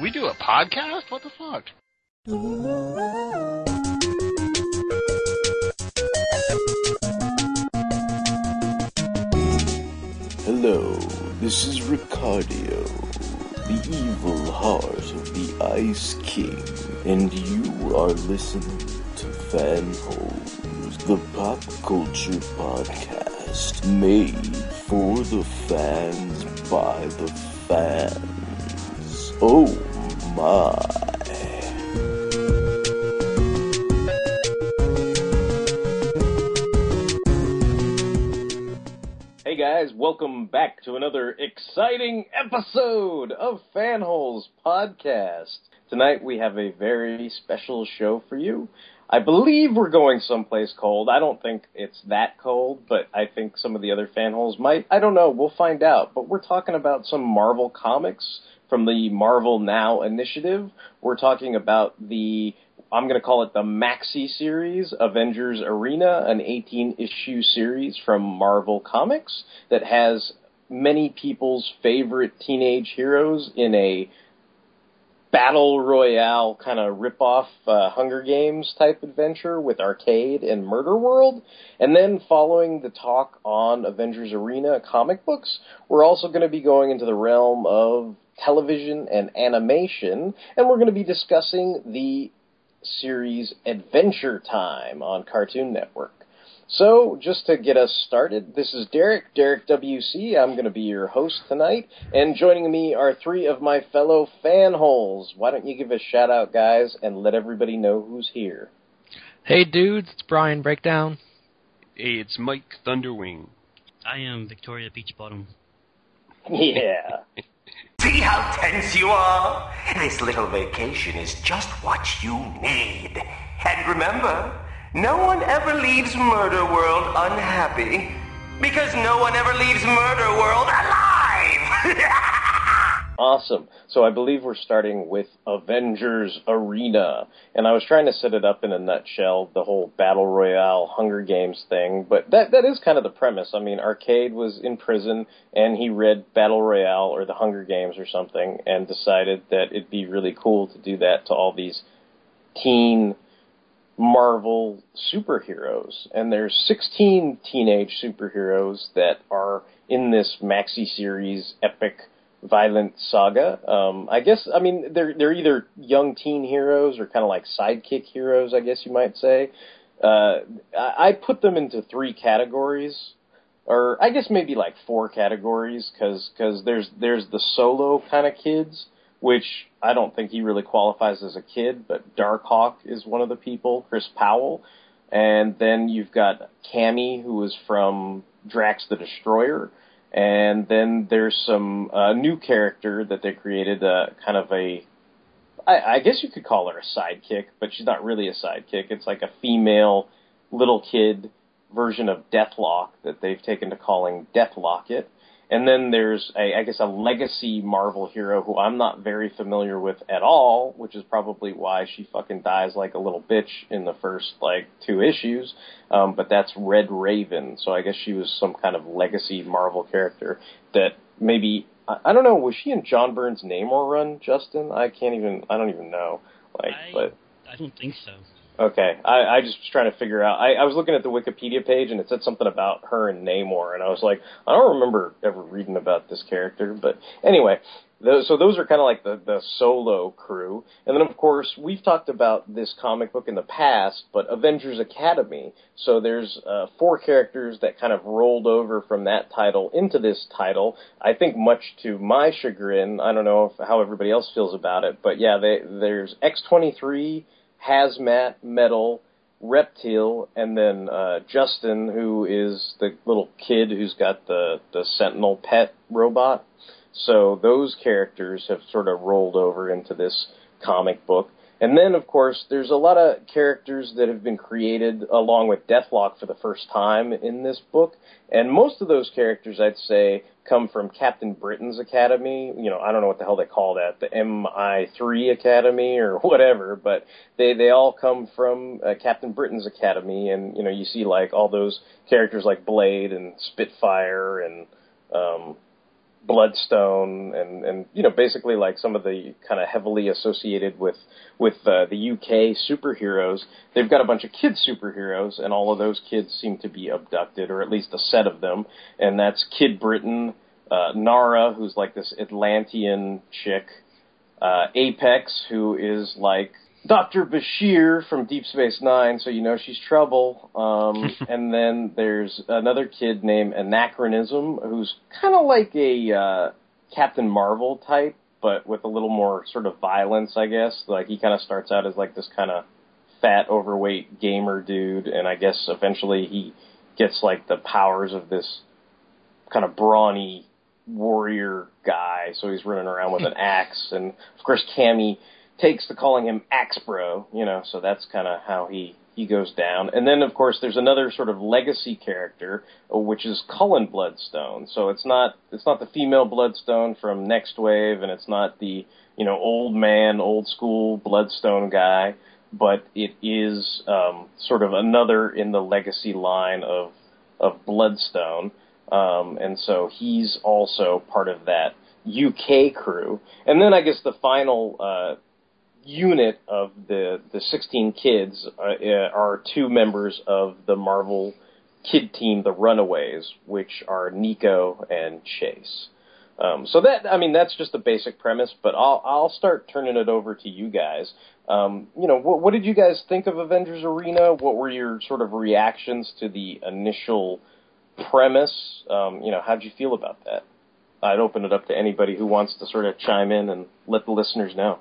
we do a podcast? What the fuck? Hello, this is Ricardio, the evil heart of the Ice King, and you are listening to Fanholes, the pop culture podcast made for the fans by the fans. Oh my. Hey guys, welcome back to another exciting episode of Fanholes Podcast. Tonight we have a very special show for you. I believe we're going someplace cold. I don't think it's that cold, but I think some of the other fanholes might. I don't know. We'll find out. But we're talking about some Marvel comics from the Marvel Now initiative. We're talking about the I'm going to call it the Maxi series, Avengers Arena, an 18 issue series from Marvel Comics that has many people's favorite teenage heroes in a battle royale kind of rip-off uh, Hunger Games type adventure with Arcade and Murder World. And then following the talk on Avengers Arena comic books, we're also going to be going into the realm of television and animation, and we're going to be discussing the series Adventure Time on Cartoon Network. So, just to get us started, this is Derek, Derek WC. I'm going to be your host tonight, and joining me are three of my fellow fanholes. Why don't you give a shout out, guys, and let everybody know who's here? Hey dudes, it's Brian Breakdown. Hey, it's Mike Thunderwing. I am Victoria Beachbottom. Yeah. See how tense you are? This little vacation is just what you need. And remember, no one ever leaves Murder World unhappy. Because no one ever leaves Murder World alive! Awesome. So I believe we're starting with Avengers Arena. And I was trying to set it up in a nutshell, the whole Battle Royale Hunger Games thing, but that that is kind of the premise. I mean, Arcade was in prison and he read Battle Royale or the Hunger Games or something and decided that it'd be really cool to do that to all these teen Marvel superheroes. And there's 16 teenage superheroes that are in this maxi series epic violent saga. Um, I guess I mean they're they're either young teen heroes or kind of like sidekick heroes. I guess you might say. Uh, I, I put them into three categories, or I guess maybe like four categories, because cause there's there's the solo kind of kids, which I don't think he really qualifies as a kid, but Darkhawk is one of the people, Chris Powell, and then you've got Cammi, who is from Drax the Destroyer and then there's some uh, new character that they created, uh, kind of a, I, I guess you could call her a sidekick, but she's not really a sidekick. It's like a female little kid version of Deathlok that they've taken to calling Deathlocket. And then there's a, I guess, a legacy Marvel hero who I'm not very familiar with at all, which is probably why she fucking dies like a little bitch in the first like two issues. Um, but that's Red Raven, so I guess she was some kind of legacy Marvel character that maybe I, I don't know. Was she in John Byrne's Namor run, Justin? I can't even. I don't even know. Like, I, but I don't think so. Okay, I, I just was trying to figure out. I, I was looking at the Wikipedia page and it said something about her and Namor, and I was like, I don't remember ever reading about this character. But anyway, so those are kind of like the, the solo crew. And then, of course, we've talked about this comic book in the past, but Avengers Academy. So there's uh, four characters that kind of rolled over from that title into this title. I think much to my chagrin. I don't know if, how everybody else feels about it, but yeah, they, there's X23, Hazmat, Mettle, Reptile, and then uh, Justin, who is the little kid who's got the the Sentinel pet robot. So those characters have sort of rolled over into this comic book. And then, of course, there's a lot of characters that have been created along with Deathlok for the first time in this book. And most of those characters, I'd say, come from Captain Britain's Academy. You know, I don't know what the hell they call that, the MI3 Academy or whatever, but they, they all come from uh, Captain Britain's Academy. And, you know, you see like all those characters like Blade and Spitfire and, um, Bloodstone and and you know basically like some of the kind of heavily associated with with uh, the UK superheroes. They've got a bunch of kid superheroes, and all of those kids seem to be abducted, or at least a set of them. And that's Kid Britain, uh, Nara, who's like this Atlantean chick, uh, Apex, who is like Dr. Bashir from Deep Space Nine, so you know she's trouble. Um, and then there's another kid named Anachronism, who's kind of like a uh, Captain Marvel type, but with a little more sort of violence, I guess. Like he kind of starts out as like this kind of fat, overweight gamer dude, and I guess eventually he gets like the powers of this kind of brawny warrior guy. So he's running around with an axe, and of course Cammi takes to calling him Axbro, you know, so that's kind of how he he goes down. And then of course there's another sort of legacy character uh, which is Cullen Bloodstone. So it's not it's not the female Bloodstone from Next Wave and it's not the, you know, old man, old school Bloodstone guy, but it is um sort of another in the legacy line of of Bloodstone. Um and so he's also part of that UK crew. And then I guess the final uh unit of the the 16 kids uh, uh, are two members of the Marvel kid team, the Runaways, which are Nico and Chase. Um, so that I mean that's just the basic premise, but I'll I'll start turning it over to you guys. Um, you know, what, what did you guys think of Avengers Arena? What were your sort of reactions to the initial premise? Um, you know, how'd you feel about that? I'd open it up to anybody who wants to sort of chime in and let the listeners know.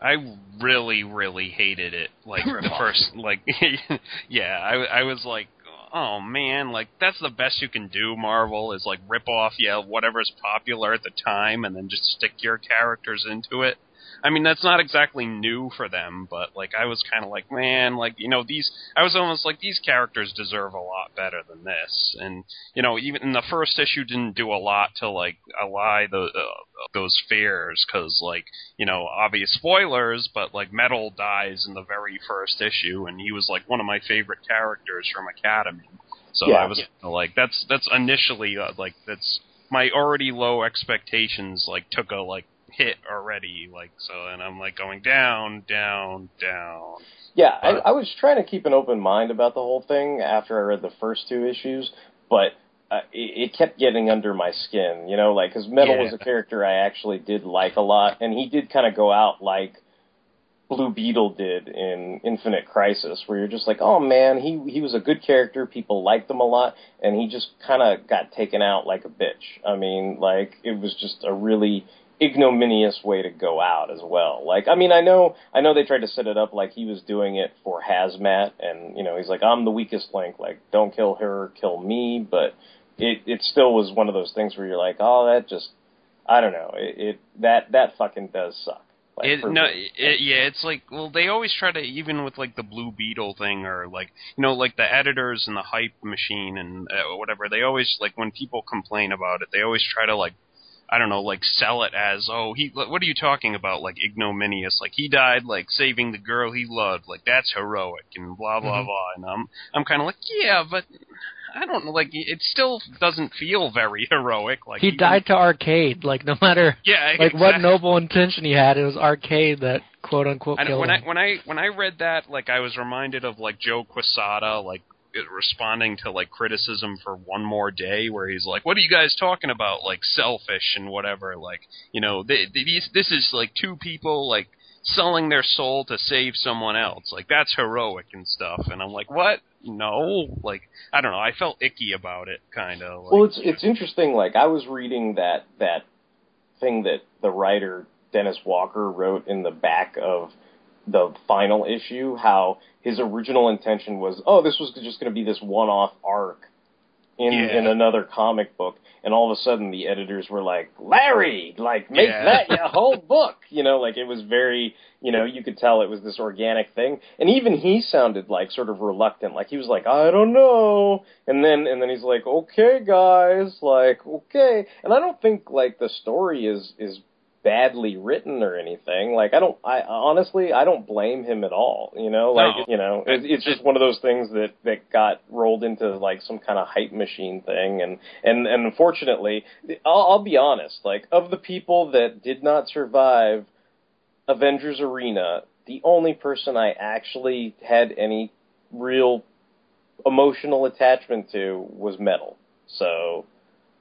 I really, really hated it. Like the first, like, yeah, I, I was like, oh man, like that's the best you can do. Marvel is like rip off, yeah, whatever's popular at the time, and then just stick your characters into it. I mean, that's not exactly new for them, but like I was kind of like, man, like you know these. I was almost like these characters deserve a lot better than this, and you know even in the first issue didn't do a lot to like ally the, uh, those fears because like you know obvious spoilers, but like Mettle dies in the very first issue, and he was like one of my favorite characters from Academy. So Yeah. I was like, that's that's initially uh, like that's my already low expectations like took a like hit already like so and I'm like going down down down Yeah, I, I was trying to keep an open mind about the whole thing after I read the first two issues, but uh, it, it kept getting under my skin. You know, like because Mettle Yeah. was a character I actually did like a lot, and he did kind of go out like Blue Beetle did in Infinite Crisis, where you're just like, oh man, he he was a good character, people liked him a lot, and he just kind of got taken out like a bitch. I mean, like it was just a really ignominious way to go out as well. Like, I mean, I know, I know they tried to set it up like he was doing it for Hazmat, and you know, he's like, I'm the weakest link, like, don't kill her, kill me, but it it still was one of those things where you're like, oh, that just, I don't know, it, it that that fucking does suck. Like, it no it, yeah it's like well they always try to even with like the blue beetle thing or like you know like the editors and the hype machine and uh, whatever they always like when people complain about it they always try to like I don't know, like sell it as, oh, he. What are you talking about? Like ignominious? Like he died, like saving the girl he loved. Like that's heroic and blah blah Mhm. blah. And I'm, I'm kind of like, yeah, but I don't know. Like it still doesn't feel very heroic. Like He even- died to arcade. Like no matter Yeah, like what noble intention he had, it was arcade that quote unquote And killed when I when I when I read that, like I was reminded of like Joe Quesada, like responding to like criticism for one more day, where he's like, "What are you guys talking about? Like selfish and whatever. Like you know, they, they, these this is like two people like selling their soul to save someone else. Like that's heroic and stuff." And I'm like, "What? No, like I don't know. I felt icky about it, kind of. Like, Well, it's it's interesting. Like I was reading that that thing that the writer Dennis Walker wrote in the back of the final issue. How his original intention was, oh, this was just going to be this one-off arc in Yeah. in another comic book, and all of a sudden the editors were like, Larry, like make Yeah. that your whole book. You know, like it was very, you know, you could tell it was this organic thing, and even he sounded like sort of reluctant, like he was like, I don't know, and then and then he's like, okay, guys, like okay, and I don't think like the story is is badly written or anything. Like I don't, I honestly, I don't blame him at all. You know, like No. you know, it, it's just one of those things that that got rolled into like some kind of hype machine thing, and and and unfortunately, I'll, I'll be honest. Like of the people that did not survive Avengers Arena, the only person I actually had any real emotional attachment to was Mettle. So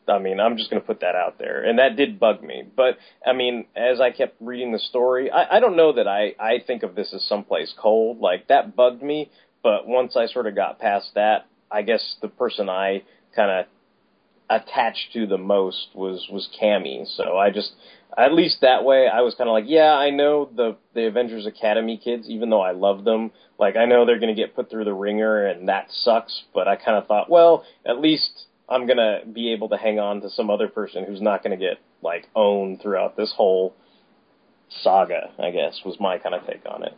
I mean, I'm just going to put that out there, and that did bug me. But I mean, as I kept reading the story, I, I don't know that I I think of this as someplace cold. Like that bugged me, but once I sort of got past that, I guess the person I kind of attached to the most was was Cammi. So I just at least that way I was kind of like, yeah, I know the the Avengers Academy kids, even though I love them. Like I know they're going to get put through the ringer, and that sucks. But I kind of thought, well, at least I'm going to be able to hang on to some other person who's not going to get like owned throughout this whole saga. I guess was my kind of take on it.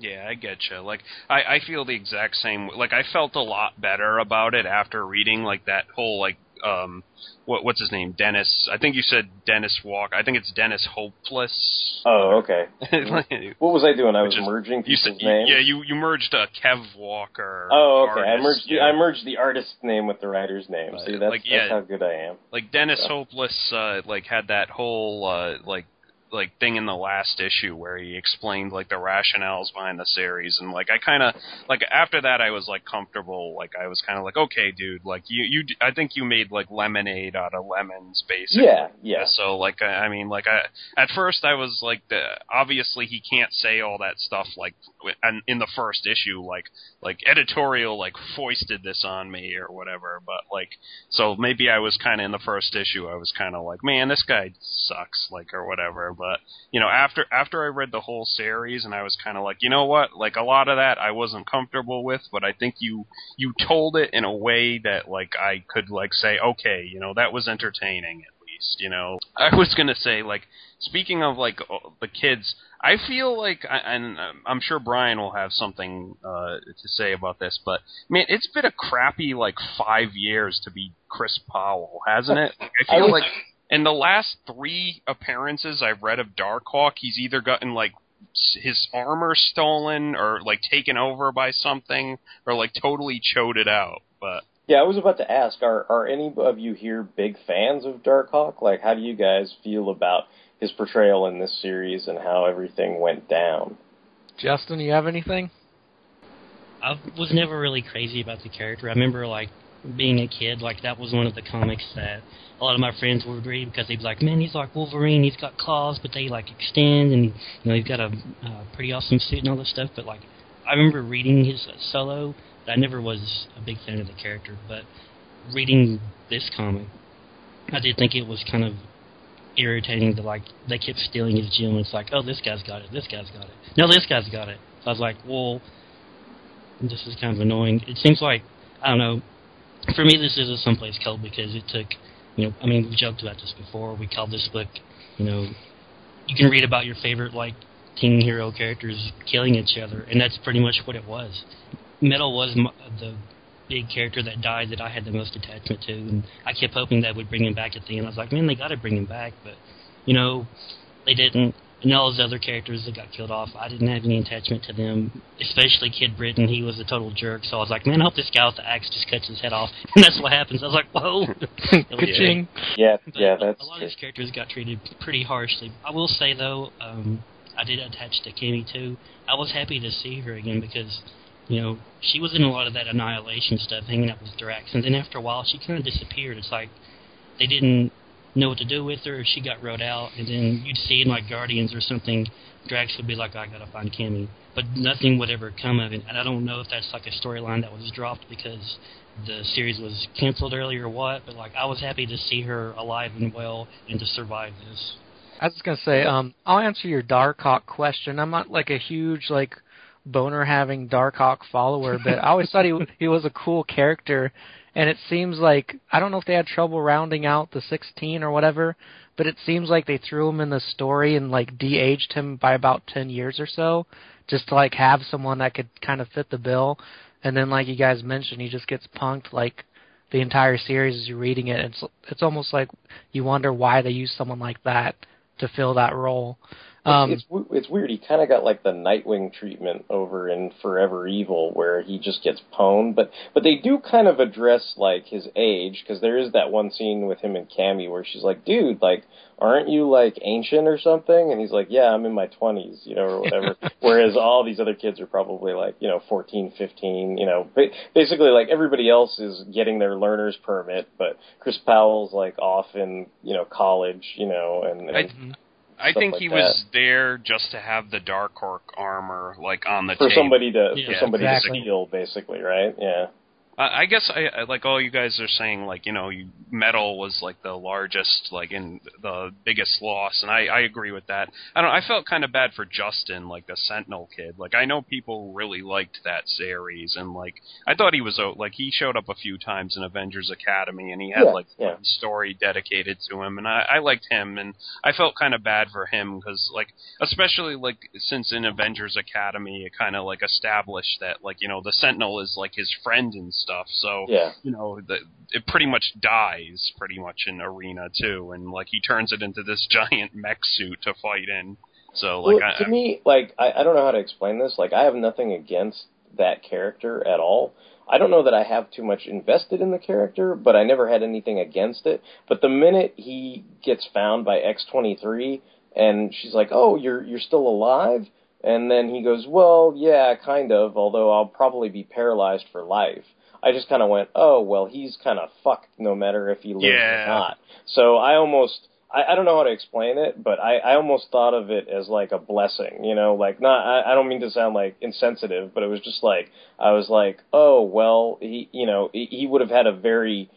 Yeah, I get you. Like, I I feel the exact same. Like, I felt a lot better about it after reading like that whole like um what what's his name Dennis. I think you said Dennis Walk. I think it's Dennis Hopeless. Oh, okay. What was I doing? I was is- merging you people's said names. yeah you you merged uh, Kev Walker. Oh, okay. I merged yeah. I merged the artist's name with the writer's name. Right, See, that's, like, yeah. that's how good I am. like Dennis Yeah. Hopeless uh like had that whole uh like like thing in the last issue where he explained like the rationales behind the series and like I kind of like after that I was like comfortable like I was kind of like okay dude like you you I think you made like lemonade out of lemons basically Yeah, yeah. so like I, I mean like I at first I was like the obviously he can't say all that stuff like and in the first issue like like editorial like foisted this on me or whatever but like so maybe I was kind of in the first issue I was kind of like man this guy sucks like or whatever but you know after after I read the whole series and I was kind of like you know what? Like a lot of that I wasn't comfortable with but I think you you told it in a way that like I could like say okay you know that was entertaining least you know? I was gonna say like speaking of like uh, the kids I feel like I- and um, I'm sure Brian will have something uh to say about this but man it's been a crappy like 5 years to be Chris Powell hasn't it? Like, I I feel was- like in the last 3 appearances I've read of Darkhawk he's either gotten like his armor stolen or like taken over by something or like totally chewed it out but Yeah, I was about to ask, are are any of you here big fans of Darkhawk? Like, how do you guys feel about his portrayal in this series and how everything went down? Justin, you have anything? I was never really crazy about the character. I remember like being a kid, like that was one of the comics that a lot of my friends would read because they'd be like, "Man, he's like Wolverine. He's got claws, but they like extend, and you know he's got a uh, pretty awesome suit and all this stuff." But like, I remember reading his uh, solo. I never was a big fan of the character, but reading hmm. this comic, I did think it was kind of irritating that like they kept stealing his gem. It's like, oh, this guy's got it. This guy's got it. No, this guy's got it. So I was like, well, this is kind of annoying. It seems like I don't know. For me, this is a someplace cold because it took, you know, I mean, we joked about this before. We called this book, you know, you can read about your favorite like teen hero characters killing each other, and that's pretty much what it was. Mettle was m- the big character that died that I had the most attachment to, and I kept hoping that would bring him back at the end. I was like, man, they got to bring him back, but you know, they didn't. And all those other characters that got killed off, I didn't have any attachment to them. Especially Kid Britain, he was a total jerk. So I was like, man, I hope this guy with the axe just cuts his head off. And that's what happens. I was like, whoa. Ka-ching. Yeah, But yeah, that's a lot true. of these characters got treated pretty harshly. I will say though, um, I did attach to Kimmy too. I was happy to see her again because you know, she was in a lot of that annihilation stuff, hanging out with Drax, and then after a while, she kind of disappeared. It's like they didn't know what to do with her. She got wrote out, and then you'd see in like Guardians or something, Drax would be like, "I gotta find Cammi," but nothing would ever come of it. And I don't know if that's like a storyline that was dropped because the series was canceled early or what. But like, I was happy to see her alive and well and to survive this. I was gonna say, um, I'll answer your Darkhawk question. I'm not like a huge like boner having Darkhawk follower, but I always thought he he was a cool character. And it seems like I don't know if they had trouble rounding out the 16 or whatever, but it seems like they threw him in the story and like de-aged him by about 10 years or so, just to like have someone that could kind of fit the bill. And then, like you guys mentioned, he just gets punked like the entire series as you're reading it. It's it's almost like you wonder why they use someone like that to fill that role. Um, it's, it's it's weird. He kind of got like the Nightwing treatment over in Forever Evil, where he just gets pwned. But but they do kind of address like his age because there is that one scene with him and Cammi where she's like, "Dude, like, aren't you like ancient or something?" And he's like, "Yeah, I'm in my 20s, you know, or whatever." Whereas all these other kids are probably like, you know, fourteen, fifteen, you know, ba- basically like everybody else is getting their learner's permit, but Chris Powell's like off in you know college, you know, and. and I, I think like he that. was there just to have the Darkhawk armor like on the for table. somebody to Yeah, for somebody exactly. to steal, basically, right? Yeah. I I guess I I- like all you guys are saying like you know you, Mettle was like the largest like in the biggest loss and I I agree with that. I don't I felt kind of bad for Justin like the Sentinel kid. Like I know people really liked that series and like I thought he was like he showed up a few times in Avengers Academy and he had Yeah, like yeah. one story dedicated to him and I I liked him and I felt kind of bad for him because like especially like since in Avengers Academy it kind of like established that like you know the Sentinel is like his friend and stuff. So Yeah. you know the, it pretty much dies pretty much in Arena too, and like he turns it into this giant mech suit to fight in. So like well, I, to me, like I, I don't know how to explain this. Like I have nothing against that character at all. I don't know that I have too much invested in the character, but I never had anything against it. But the minute he gets found by X twenty three, and she's like, "Oh, you're you're still alive," and then he goes, "Well, yeah, kind of. Although I'll probably be paralyzed for life." I just kind of went, "Oh, well, he's kind of fucked no matter if he lives Yeah. or not." So I almost I, I don't know how to explain it, but I, I almost thought of it as like a blessing, you know, like not I, I don't mean to sound like insensitive, but it was just like I was like, oh well, he you know he, he would have had a very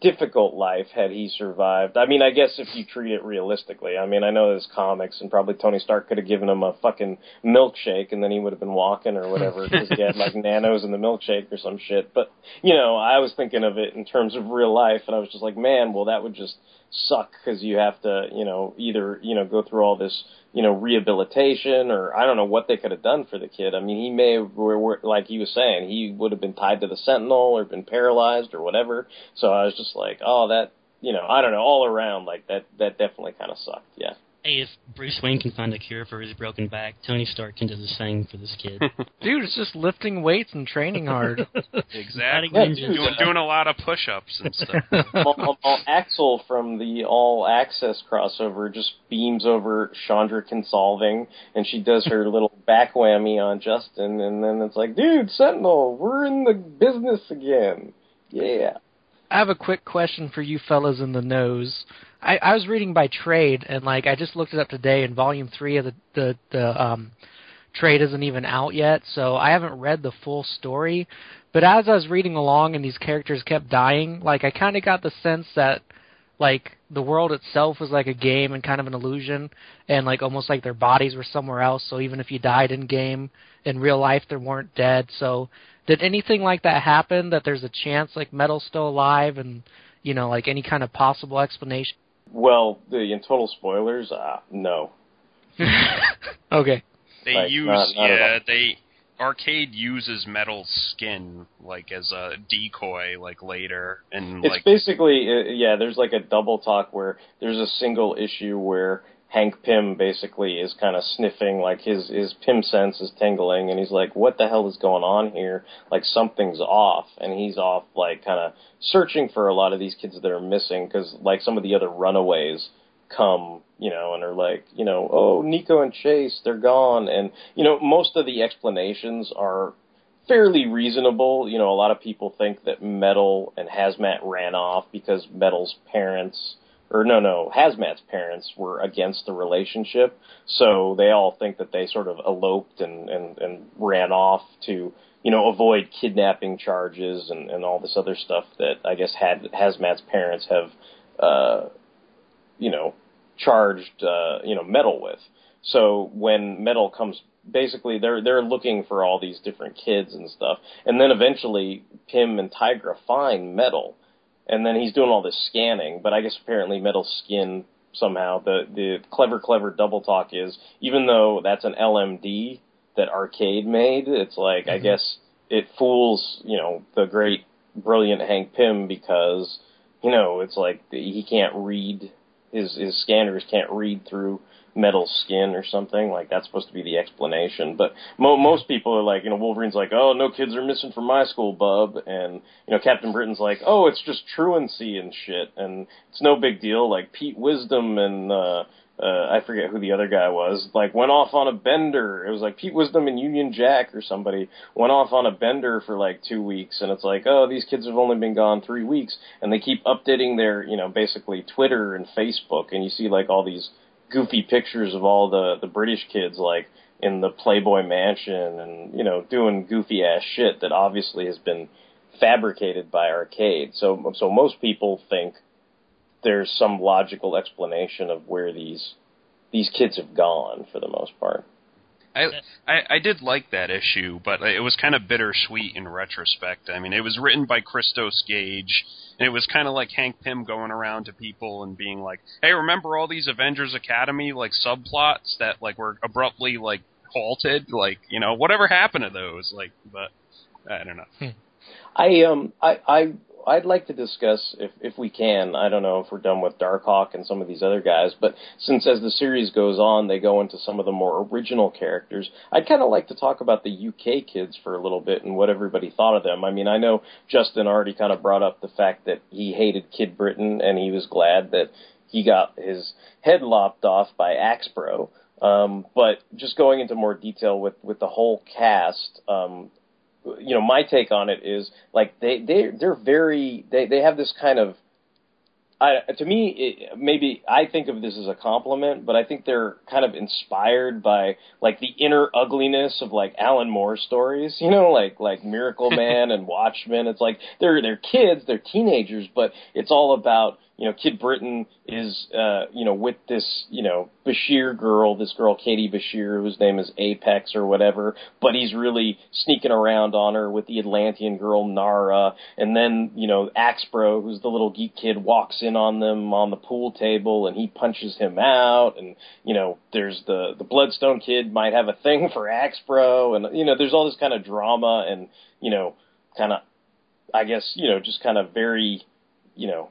difficult life had he survived. I mean, I guess if you treat it realistically. I mean, I know there's comics, and probably Tony Stark could have given him a fucking milkshake, and then he would have been walking or whatever because he had like nanos in the milkshake or some shit. But you know, I was thinking of it in terms of real life, and I was just like, man, well, that would just suck because you have to, you know, either you know go through all this, you know, rehabilitation or I don't know what they could have done for the kid. I mean, he may have, like he was saying, he would have been tied to the Sentinel or been paralyzed or whatever. So I was just like, oh, that, you know, I don't know, all around like that. That definitely kind of sucked. Yeah. Hey, if Bruce Wayne can find a cure for his broken back, Tony Stark can do the same for this kid. dude, it's just lifting weights and training hard. exactly Yeah, dude. doing doing a lot of push-ups and stuff. Well, well, well, Axel from the All Access crossover just beams over Shondra Kinsolving, and she does her little back whammy on Justin, and then it's like, dude, Sentinel, we're in the business again. Yeah. I have a quick question for you fellas in the nose. I, I was reading by trade, and like I just looked it up today, and volume three of the the, the um, trade isn't even out yet, so I haven't read the full story. But as I was reading along, and these characters kept dying, like I kind of got the sense that like the world itself was like a game and kind of an illusion, and like almost like their bodies were somewhere else. So even if you died in game, in real life they weren't dead. So did anything like that happen? That there's a chance like Mettle's still alive, and you know like any kind of possible explanation? Well, the in total spoilers, uh, no. okay. They Like, use not- not yeah they arcade uses Mettle skin like as a decoy like later and It's like basically, uh, yeah. There's like a double talk where there's a single issue where Hank Pym basically is kind of sniffing, like his his Pym sense is tingling, and he's like, "What the hell is going on here? Like something's off." And he's off, like kind of searching for a lot of these kids that are missing, because like some of the other runaways come, you know, and are like, you know, oh, Nico and Chase, they're gone, and you know, most of the explanations are fairly reasonable. You know, a lot of people think that Mettle and Hazmat ran off because Mettle's parents, or no, no, Hazmat's parents were against the relationship. So they all think that they sort of eloped and, and, and ran off to, you know, avoid kidnapping charges and, and all this other stuff that I guess had Hazmat's parents have, uh, you know, charged, uh, you know, Mettle with. So when Mettle comes basically they're they're looking for all these different kids and stuff, and then eventually Pym and Tigra find Mettle, and then he's doing all this scanning. But I guess apparently Mettle skin somehow the the clever clever double talk is even though that's an LMD that Arcade made, it's like mm-hmm. I guess it fools you know the great brilliant Hank Pym because you know it's like he can't read his his scanners can't read through Mettle skin or something. Like that's supposed to be the explanation. But mo- most people are like, you know, Wolverine's like, oh, no kids are missing from my school, bub, and you know, Captain Britain's like, oh, it's just truancy and shit, and it's no big deal. Like Pete Wisdom and uh, uh, I forget who the other guy was, like went off on a bender. It was like Pete Wisdom and Union Jack or somebody went off on a bender for like two weeks, and it's like, oh, these kids have only been gone three weeks, and they keep updating their, you know, basically Twitter and Facebook, and you see like all these goofy pictures of all the the British kids like in the Playboy Mansion and you know doing goofy ass shit that obviously has been fabricated by Arcade. So so most people think there's some logical explanation of where these these kids have gone for the most part. I, I I did like that issue, but it was kind of bittersweet in retrospect. I mean, it was written by Christos Gage and it was kind of like Hank Pym going around to people and being like, "Hey, remember all these Avengers Academy like subplots that like were abruptly like halted? Like, you know, whatever happened to those? Like, but I don't know." Hmm. I um I I I'd like to discuss, if if we can, I don't know if we're done with Darkhawk and some of these other guys, but since as the series goes on, they go into some of the more original characters, I'd kind of like to talk about the UK kids for a little bit and what everybody thought of them. I mean, I know Justin already kind of brought up the fact that he hated Kid Britain and he was glad that he got his head lopped off by Axbro. Um, but just going into more detail with with the whole cast, um, you know, my take on it is like they they they're very they they have this kind of I, to me, it, maybe I think of this as a compliment, but I think they're kind of inspired by like the inner ugliness of like Alan Moore stories, you know, like like Miracle Man and Watchmen. It's like they're they're kids, they're teenagers, but it's all about you know, Kid Britain is, uh, you know, with this, you know, Bashir girl, this girl Katie Bashir, whose name is Apex or whatever, but he's really sneaking around on her with the Atlantean girl Nara, and then, you know, Axbro, who's the little geek kid, walks in on them on the pool table, and he punches him out, and, you know, there's the, the Bloodstone kid might have a thing for Axbro, and, you know, there's all this kind of drama and, you know, kind of, I guess, you know, just kind of very, you know,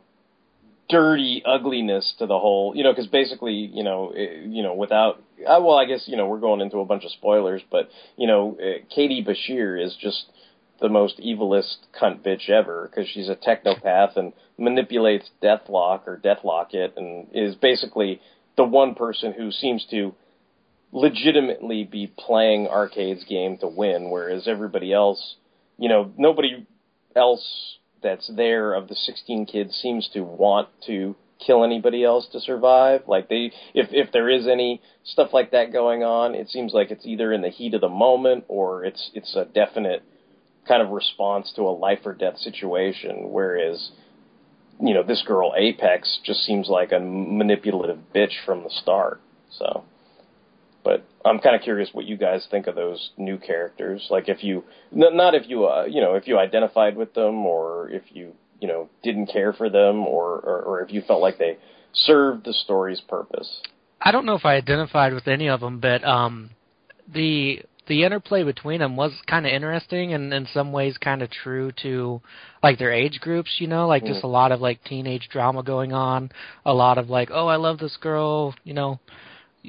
dirty ugliness to the whole, you know, because basically, you know, it, you know, without, uh, well, I guess you know we're going into a bunch of spoilers, but you know, uh, Katie Bashir is just the most evilest cunt bitch ever because she's a technopath and manipulates Deathlok or Deathlocket, and is basically the one person who seems to legitimately be playing Arcade's game to win, whereas everybody else, you know, nobody else that's there of the 16 kids seems to want to kill anybody else to survive. Like they, if if there is any stuff like that going on, it seems like it's either in the heat of the moment or it's it's a definite kind of response to a life or death situation. Whereas, you know, this girl Apex just seems like a manipulative bitch from the start. So. But I'm kind of curious what you guys think of those new characters. Like if you, not if you, uh, you know, if you identified with them or if you, you know, didn't care for them or, or, or if you felt like they served the story's purpose. I don't know if I identified with any of them, but um, the the interplay between them was kind of interesting and in some ways kind of true to like their age groups you know like just mm. a lot of like teenage drama going on a lot of like oh i love this girl you know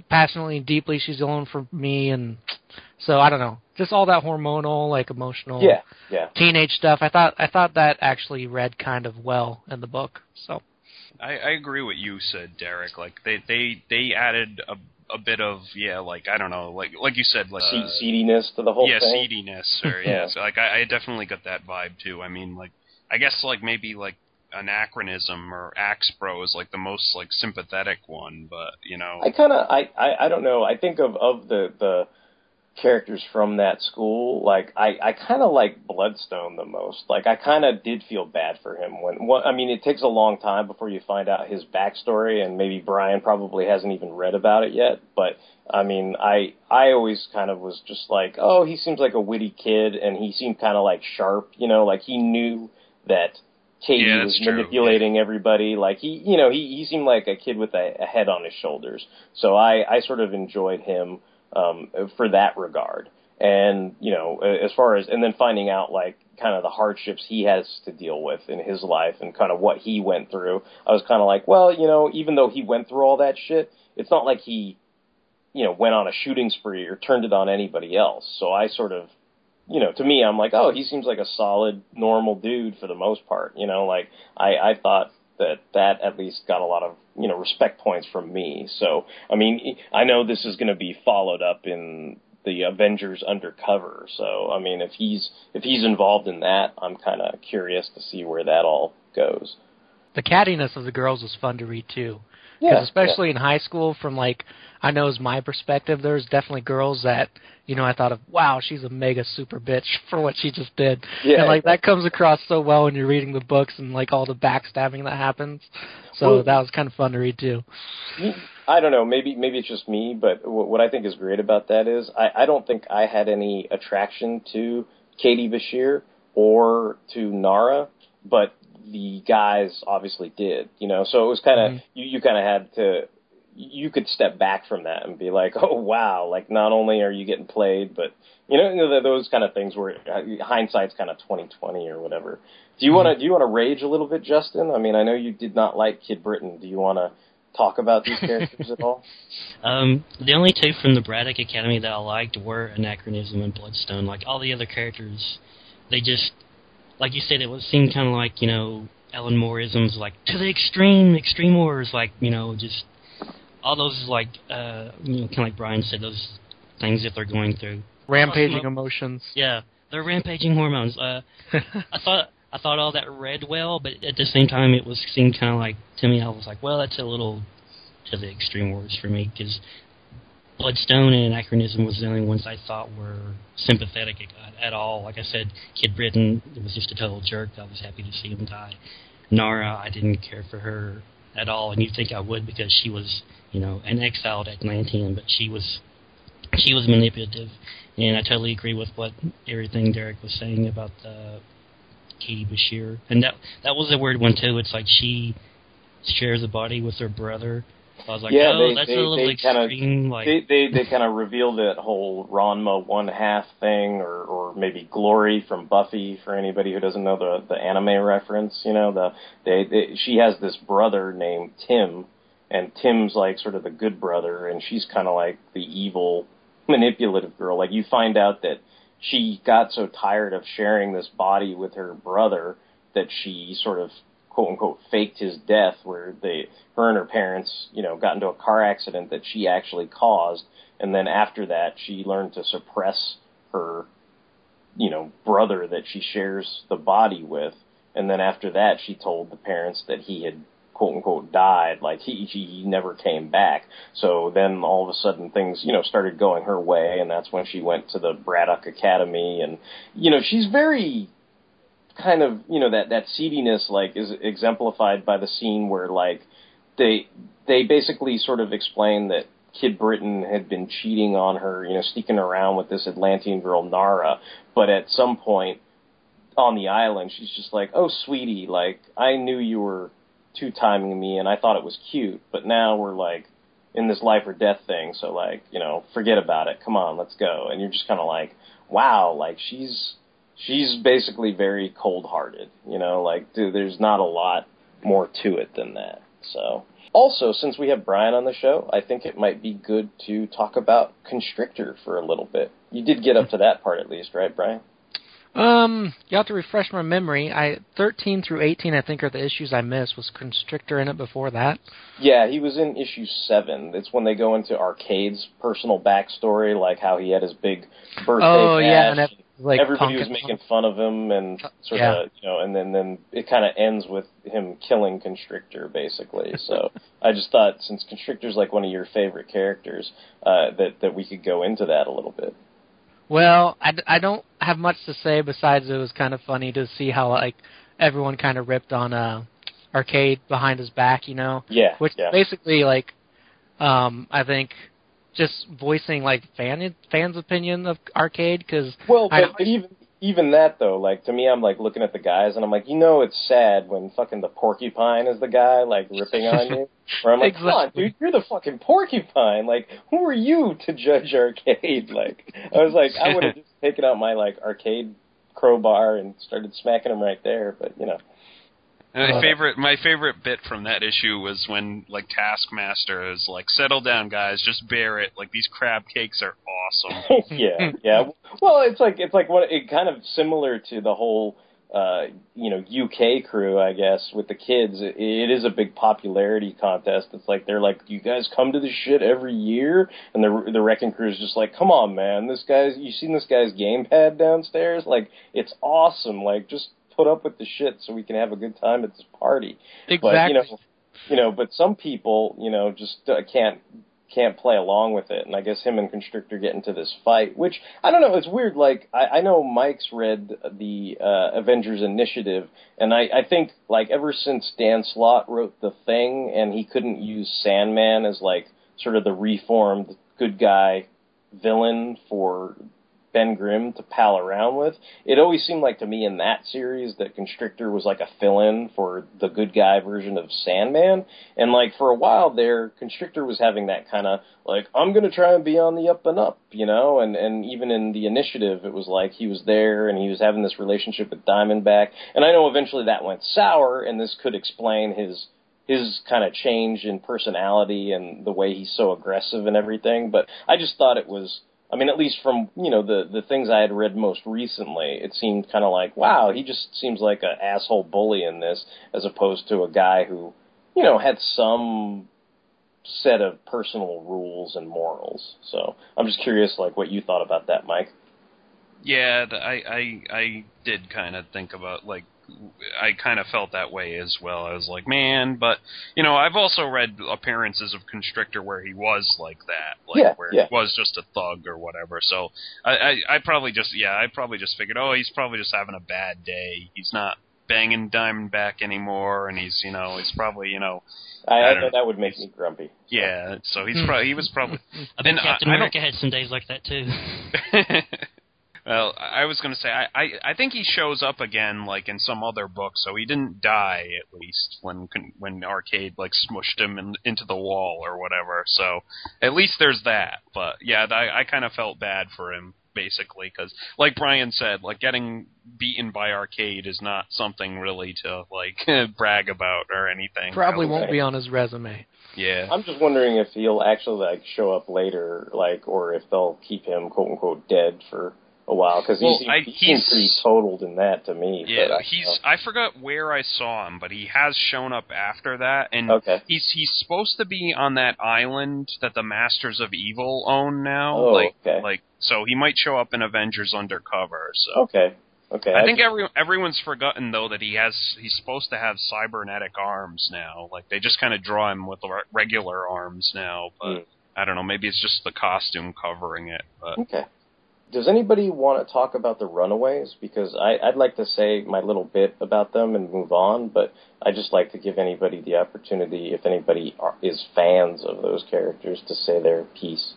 passionately and deeply she's the one for me and so I don't know. Just all that hormonal, like emotional yeah, yeah. teenage stuff. I thought I thought that actually read kind of well in the book. So I, I agree with you said, Derek. Like they they they added a a bit of yeah, like I don't know, like like you said, like Se- uh, seediness to the whole yeah, thing. seediness, or Yeah. yeah, so, like I, I definitely got that vibe too. I mean, like I guess like maybe like anachronism or Axe Bro is like the most like sympathetic one, but you know, I kind of I, I I don't know. I think of of the the characters from that school. Like I I kind of like Bloodstone the most. Like I kind of did feel bad for him when. What, I mean, it takes a long time before you find out his backstory, and maybe Brian probably hasn't even read about it yet. But I mean, I I always kind of was just like, oh, he seems like a witty kid, and he seemed kind of like sharp. You know, like he knew that. Katie Yeah, was that's true. manipulating everybody. Like he, you know, he he seemed like a kid with a, a head on his shoulders. So I I sort of enjoyed him um, for that regard. And you know, as far as and then finding out like kind of the hardships he has to deal with in his life and kind of what he went through, I was kind of like, well, you know, even though he went through all that shit, it's not like he, you know, went on a shooting spree or turned it on anybody else. So I sort of you know, to me, I'm like, oh, he seems like a solid, normal dude for the most part. You know, like I, I thought that that at least got a lot of you know respect points from me. So I mean, I know this is going to be followed up in the Avengers Undercover. So I mean, if he's if he's involved in that, I'm kind of curious to see where that all goes. The cattiness of the girls was fun to read too. Yeah, Because especially in high school, from like I know as my perspective, there's definitely girls that you know I thought of, wow, she's a mega super bitch for what she just did, Yeah. and like that comes across so well when you're reading the books and like all the backstabbing that happens. So Well- that was kind of fun to read too. I don't know. Maybe maybe it's just me, but what what I think is great about that is I, I don't think I had any attraction to Katie Bashir or to Nara, but the guys obviously did. You know, so it was kind of Mhm. you you kind of had to you could step back from that and be like, oh wow, like not only are you getting played, but you know, you know those kind of things where uh, hindsight's kind of twenty twenty or whatever. Do you want to do you want to rage a little bit, Justin? I mean, I know you did not like Kid Britain. Do you want to talk about these characters at all? Um, the only two from the Braddock Academy that I liked were Anachronism and Bloodstone. Like all the other characters, they just, like you said, it was seemed kind of like you know Alan Mooreisms, like to the extreme, extreme wars, like you know just all those like uh, you know kind of like Brian said, those things that they're going through. Rampaging emotions. Yeah, they're rampaging hormones. Uh, I thought I thought all that read well, but at the same time, it was seemed kind of like to me. I was like, well, that's a little to the extreme words for me because Bloodstone and Anachronism was the only ones I thought were sympathetic at, at all. Like I said, Kid Britain was just a total jerk. I was happy to see him die. Nara, I didn't care for her at all, and you'd think I would because she was, you know, an exiled Atlantean, but she was she was manipulative, and I totally agree with what everything Derek was saying about uh, Katie Bashir, and that that was a weird one too. It's like she shares a body with her brother. I was like, Yeah, oh, they- that's they- a little they kinda- like, they they they kind of revealed that whole Ranma one half thing, or or maybe Glory from Buffy for anybody who doesn't know the the anime reference. You know, the they, they she has this brother named Tim, and Tim's like sort of the good brother, and she's kind of like the evil manipulative girl. Like you find out that she got so tired of sharing this body with her brother that she sort of quote unquote faked his death where they her and her parents, you know, got into a car accident that she actually caused. And then after that she learned to suppress her you know, brother that she shares the body with. And then after that she told the parents that he had quote unquote died. Like he he he never came back. So then all of a sudden things you know started going her way. And that's when she went to the Braddock Academy. And you know she's very kind of you know that that seediness like is exemplified by the scene where like they they basically sort of explain that Kid Britain had been cheating on her, you know, sneaking around with this Atlantean girl Nara, but at some point on the island she's just like, "Oh sweetie, like I knew you were two timing me and I thought it was cute, but now we're like in this life or death thing, so like, you know, forget about it. Come on, let's go." And you're just kind of like, "Wow, like she's she's basically very cold-hearted, you know, like dude, there's not a lot more to it than that." So, also, since we have Brian on the show, I think it might be good to talk about Constrictor for a little bit. You did get up to that part at least, right, Brian? Um, you have to refresh my memory. I thirteen through eighteen, I think, are the issues I missed. Was Constrictor in it before that? Yeah, he was in issue seven. It's when they go into Arcade's personal backstory, like how he had his big birthday oh bash. yeah, and like Everybody punk was making fun of him and sort Yeah. of, you know, and then then it kind of ends with him killing Constrictor, basically. So I just thought, since Constrictor's like one of your favorite characters, uh, that that we could go into that a little bit. Well, I, d- I don't have much to say besides it was kind of funny to see how like everyone kind of ripped on uh arcade behind his back, you know, Yeah, which yeah. basically like um I think just voicing like fan fans' opinion of arcade because Well, but, but even even that though, like to me, I'm like looking at the guys and I'm like, you know, it's sad when fucking the porcupine is the guy like ripping on you. Where I'm like, come on, dude, you're the fucking porcupine. Like, who are you to judge arcade? Like, I was like, I would have just taken out my like arcade crowbar and started smacking him right there. But you know, And my Uh, favorite, my favorite bit from that issue was when like Taskmaster is like, "Settle down, guys, just bear it. Like these crab cakes are awesome." yeah, yeah. Well, it's like it's like what it kind of similar to the whole uh, you know UK crew, I guess, with the kids. It, it is a big popularity contest. It's like they're like, you guys come to this shit every year, and the the wrecking crew is just like, come on, man, this guy's you seen this guy's gamepad downstairs? Like, it's awesome. Like, just put up with the shit so we can have a good time at this party. exactly But you know, you know, but some people, you know, just uh, can't can't play along with it. And I guess him and Constrictor get into this fight, which I don't know. It's weird. Like I, I know Mike's read the uh, Avengers Initiative, and I, I think like ever since Dan Slott wrote the thing, and he couldn't use Sandman as like sort of the reformed good guy villain for Ben Grimm to pal around with. It always seemed like to me in that series that Constrictor was like a fill-in for the good guy version of Sandman. And like for a while there, Constrictor was having that kind of like I'm going to try and be on the up and up, you know. And and even in the initiative, it was like he was there and he was having this relationship with Diamondback. And I know eventually that went sour, and this could explain his his kind of change in personality and the way he's so aggressive and everything. But I just thought it was. I mean, at least from you know the the things I had read most recently, it seemed kind of like, wow, he just seems like an asshole bully in this, as opposed to a guy who, you know, had some set of personal rules and morals. So I'm just curious, like, what you thought about that, Mike. Yeah, I I I did kind of think about like I kind of felt that way as well. I was like, man, but you know, I've also read appearances of Constrictor where he was like that, like Yeah, where yeah. he was just a thug or whatever. So I, I I probably just yeah, I probably just figured, oh, he's probably just having a bad day. He's not banging Diamondback anymore, and he's you know he's probably you know I, I I don't know know. that would make me grumpy. yeah. So he's probably he was probably I bet And, uh, Captain I don't- America had some days like that too. well, I was going to say I, I I think he shows up again like in some other book, so he didn't die at least when when Arcade like smushed him in, into the wall or whatever. So at least there's that. But yeah, I, I kind of felt bad for him basically because like Brian said, like getting beaten by Arcade is not something really to like brag about or anything. probably won't be on his resume. Yeah. I'm just wondering if he'll actually like show up later, like, or if they'll keep him quote unquote dead for a while because Well, he, I- seems, he seems he's- pretty totaled in that to me. Yeah, but I, he's. I forgot where I saw him, but he has shown up after that, and Okay. he's he's supposed to be on that island that the Masters of Evil own now. Oh, like, okay. like so he might show up in Avengers Undercover. So okay. Okay. I think every everyone's forgotten though that he has he's supposed to have cybernetic arms now. Like they just kind of draw him with regular arms now, but. Hmm. I don't know. Maybe it's just the costume covering it, but Okay. Does anybody want to talk about the Runaways? Because I, I'd like to say my little bit about them and move on, but I just like to give anybody the opportunity, if anybody are, is fans of those characters, to say their piece.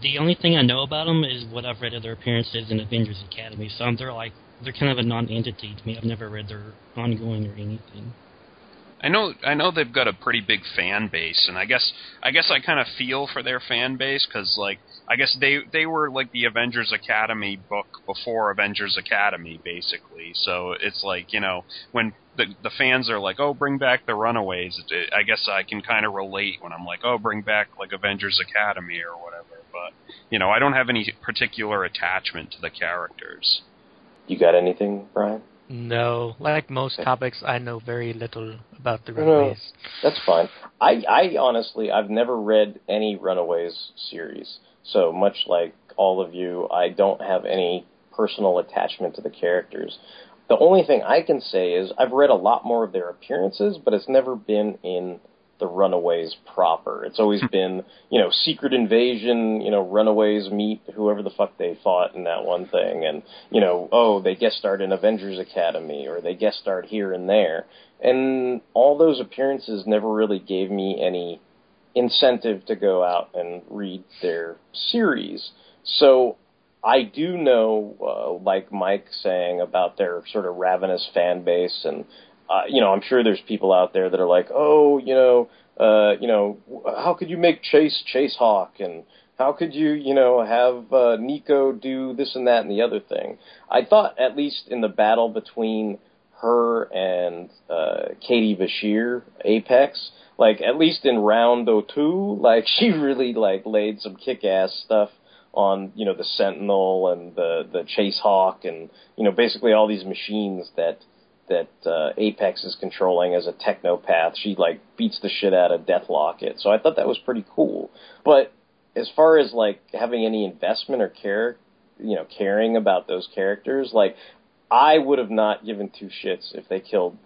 the only thing I know about them is what I've read of their appearances in Avengers Academy. So they're like they're kind of a non-entity to me. I've never read their ongoing or anything. I know I know they've got a pretty big fan base, and I guess I guess I kind of feel for their fan base because like I guess they they were like the Avengers Academy book before Avengers Academy, basically. So it's like you know when the the fans are like, oh, bring back the Runaways. It, I guess I can kind of relate when I'm like, oh, bring back like Avengers Academy or whatever. But you know, I don't have any particular attachment to the characters. You got anything, Brian? No, like most topics, I know very little about the No, Runaways. That's fine. I, I honestly, I've never read any Runaways series. So much like all of you, I don't have any personal attachment to the characters. The only thing I can say is I've read a lot more of their appearances, but it's never been in the Runaways proper. It's always hmm. been, you know, Secret Invasion, you know, Runaways meet whoever the fuck they fought in that one thing, and, you know, oh, they guest starred in Avengers Academy, or they guest starred here and there. And all those appearances never really gave me any incentive to go out and read their series. So I do know, uh, like Mike saying about their sort of ravenous fan base, and uh, you know, I'm sure there's people out there that are like, oh, you know, uh, you know, how could you make Chase Chase Hawk, and how could you, you know, have uh, Nico do this and that and the other thing? I thought at least in the battle between her and uh, Katie Bashir, Apex, like at least in round o two, like she really like laid some kick ass stuff on you know the Sentinel and the the Chase Hawk and you know basically all these machines that that uh, Apex is controlling as a technopath. She like beats the shit out of Deathlocket. So I thought that was pretty cool. But as far as like having any investment or care, you know, caring about those characters, like I would have not given two shits if they killed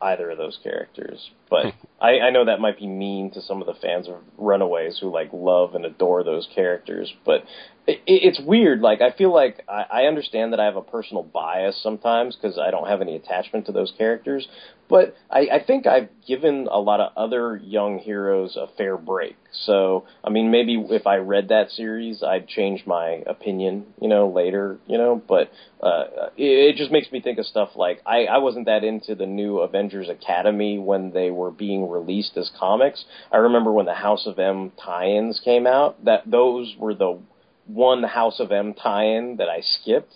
either of those characters. But I, I know that might be mean to some of the fans of Runaways who like love and adore those characters. But it, it's weird. Like I feel like I, I understand that I have a personal bias sometimes because I don't have any attachment to those characters. But I, I think I've given a lot of other young heroes a fair break. So I mean, maybe if I read that series, I'd change my opinion, you know, later, you know. But uh, it, it just makes me think of stuff like I, I wasn't that into the new Avengers Academy when they were being released as comics. I remember when the House of M tie-ins came out. That those were the one House of M tie-in that I skipped.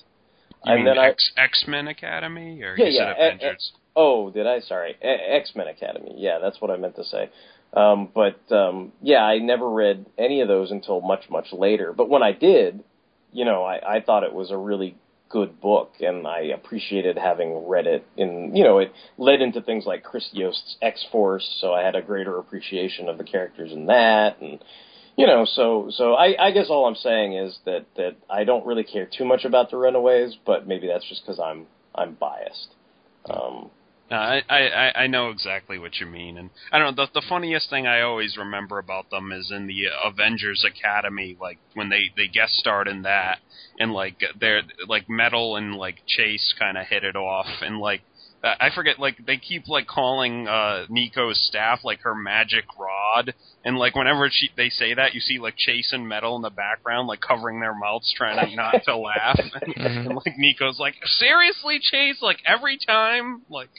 You and mean then X X Men Academy or Yeah, yeah, said eh, Avengers? Oh, did I? Sorry, X Men Academy. Yeah, that's what I meant to say. Um, but um, yeah, I never read any of those until much, much later. But when I did, you know, I, I thought it was a really good book, and I appreciated having read it. And you know, it led into things like Chris Yost's X Force, so I had a greater appreciation of the characters in that, and you know, so so I, I guess all I'm saying is that that I don't really care too much about the Runaways, but maybe that's just because I'm I'm biased. Um, No, I, I I know exactly what you mean, and I don't know. The, the funniest thing I always remember about them is in the Avengers Academy, like when they they guest starred in that, and like they're like Mettle and like Chase kind of hit it off, and like uh, I forget, like they keep like calling uh Nico's staff like her magic rod, and like whenever she they say that, you see like Chase and Mettle in the background, like covering their mouths, trying to not to laugh, and, like Nico's like, seriously, Chase, like every time, like,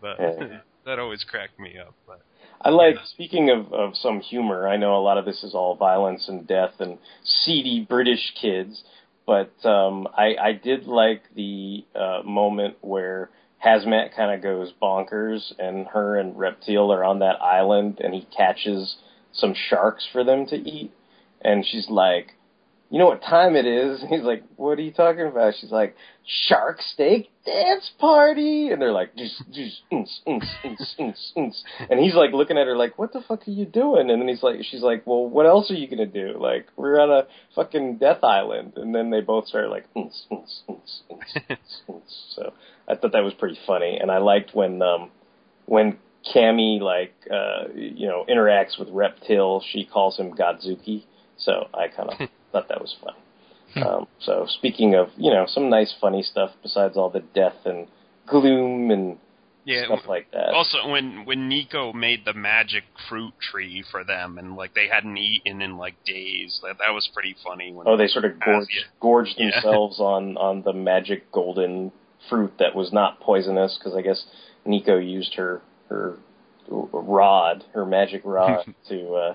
but Yeah. that always cracked me up. But I like speaking of of some humor. I know a lot of this is all violence and death and seedy British kids, but um, I I did like the uh, moment where Hazmat kind of goes bonkers, and her and Reptile are on that island, and he catches some sharks for them to eat, and she's like. You know what time it is? He's like, "What are you talking about?" She's like, "Shark steak dance party," and they're like, "Just, just, ns, ns, ns, ns, ns." and he's like looking at her like, "What the fuck are you doing?" And then he's like, "She's like, well, what else are you gonna do? Like, we're on a fucking death island." And then they both start like, so I thought that was pretty funny, and I liked when um when Cammi like uh you know interacts with Reptile, she calls him Godzuki. So I kind of thought that was funny. Um, so speaking of you know some nice funny stuff besides all the death and gloom and yeah, stuff like that. Also, when when Nico made the magic fruit tree for them, and like they hadn't eaten in like days, that that was pretty funny. When Oh, they sort of gorged, gorged Yeah. themselves on on the magic golden fruit that was not poisonous because I guess Nico used her her rod, her magic rod, to uh,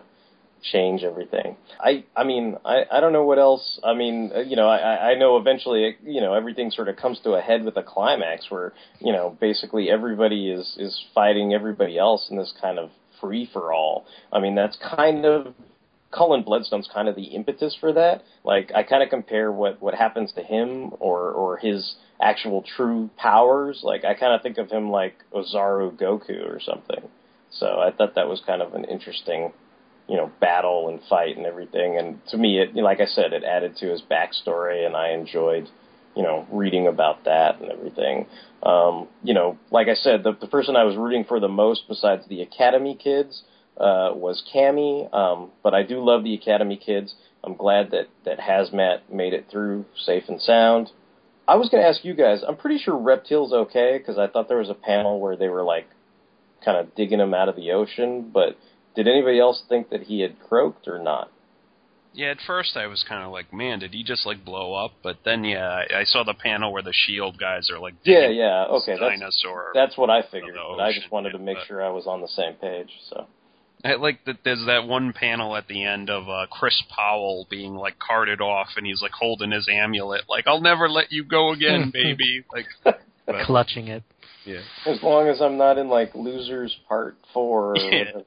change everything. I I mean I I don't know what else. I mean uh, you know I I know eventually you know everything sort of comes to a head with a climax where you know basically everybody is is fighting everybody else in this kind of free for all. I mean that's kind of Cullen Bloodstone's kind of the impetus for that. Like I kind of compare what what happens to him or or his actual true powers. Like I kind of think of him like Ozaru Goku or something. So I thought that was kind of an interesting, you know, battle and fight and everything. And to me, it like I said, it added to his backstory, and I enjoyed, you know, reading about that and everything. Um, you know, like I said, the the person I was rooting for the most, besides the Academy kids, uh, was Cammi. Um, but I do love the Academy kids. I'm glad that that Hazmat made it through safe and sound. I was going to ask you guys. I'm pretty sure Reptile's okay because I thought there was a panel where they were like kind of digging him out of the ocean. But did anybody else think that he had croaked or not? Yeah, at first I was kind of like, man, did he just like blow up? But then, yeah, I, I saw the panel where the shield guys are like, Yeah, yeah, okay, that's dinosaur. that's what I figured. the But I just ocean, wanted to make but- sure I was on the same page. So I like that. There's that one panel at the end of uh, Chris Powell being like carted off, and he's like holding his amulet, like "I'll never let you go again, baby." Like, but, Clutching it. yeah. as long as I'm not in like Losers Part Four. Or Yeah. whatever.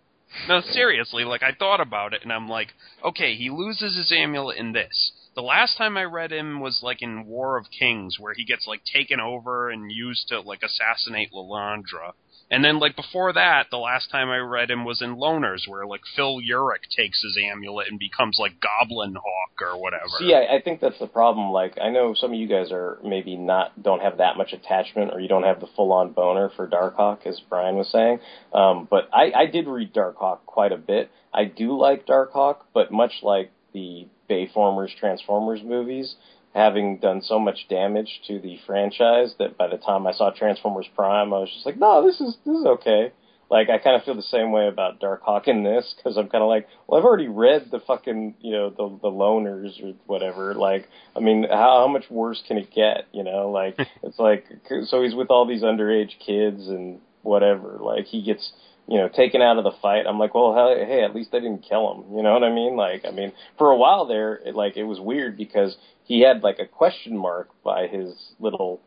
No, seriously, like I thought about it, and I'm like, okay, he loses his amulet in this. The last time I read him was like in War of Kings, where he gets like taken over and used to like assassinate Lilandra. And then like before that, the last time I read him was in Loners, where like Phil Urich takes his amulet and becomes like Goblin Hawk or whatever. See, I, I think that's the problem. Like, I know some of you guys are maybe not don't have that much attachment, or you don't have the full on boner for Darkhawk, as Brian was saying. Um, but I, I did read Darkhawk quite a bit. I do like Darkhawk, but much like the Bayformers Transformers movies, having done so much damage to the franchise that by the time I saw Transformers Prime, I was just like, no, this is this is okay. Like I kind of feel the same way about Darkhawk in this because I'm kind of like, well, I've already read the fucking you know the the loners or whatever. Like, I mean, how, how much worse can it get? You know, like it's like so he's with all these underage kids and whatever. Like he gets you know taken out of the fight. I'm like, well, hey, hey, at least they didn't kill him. You know what I mean? Like, I mean, for a while there, it, like it was weird because he had like a question mark by his little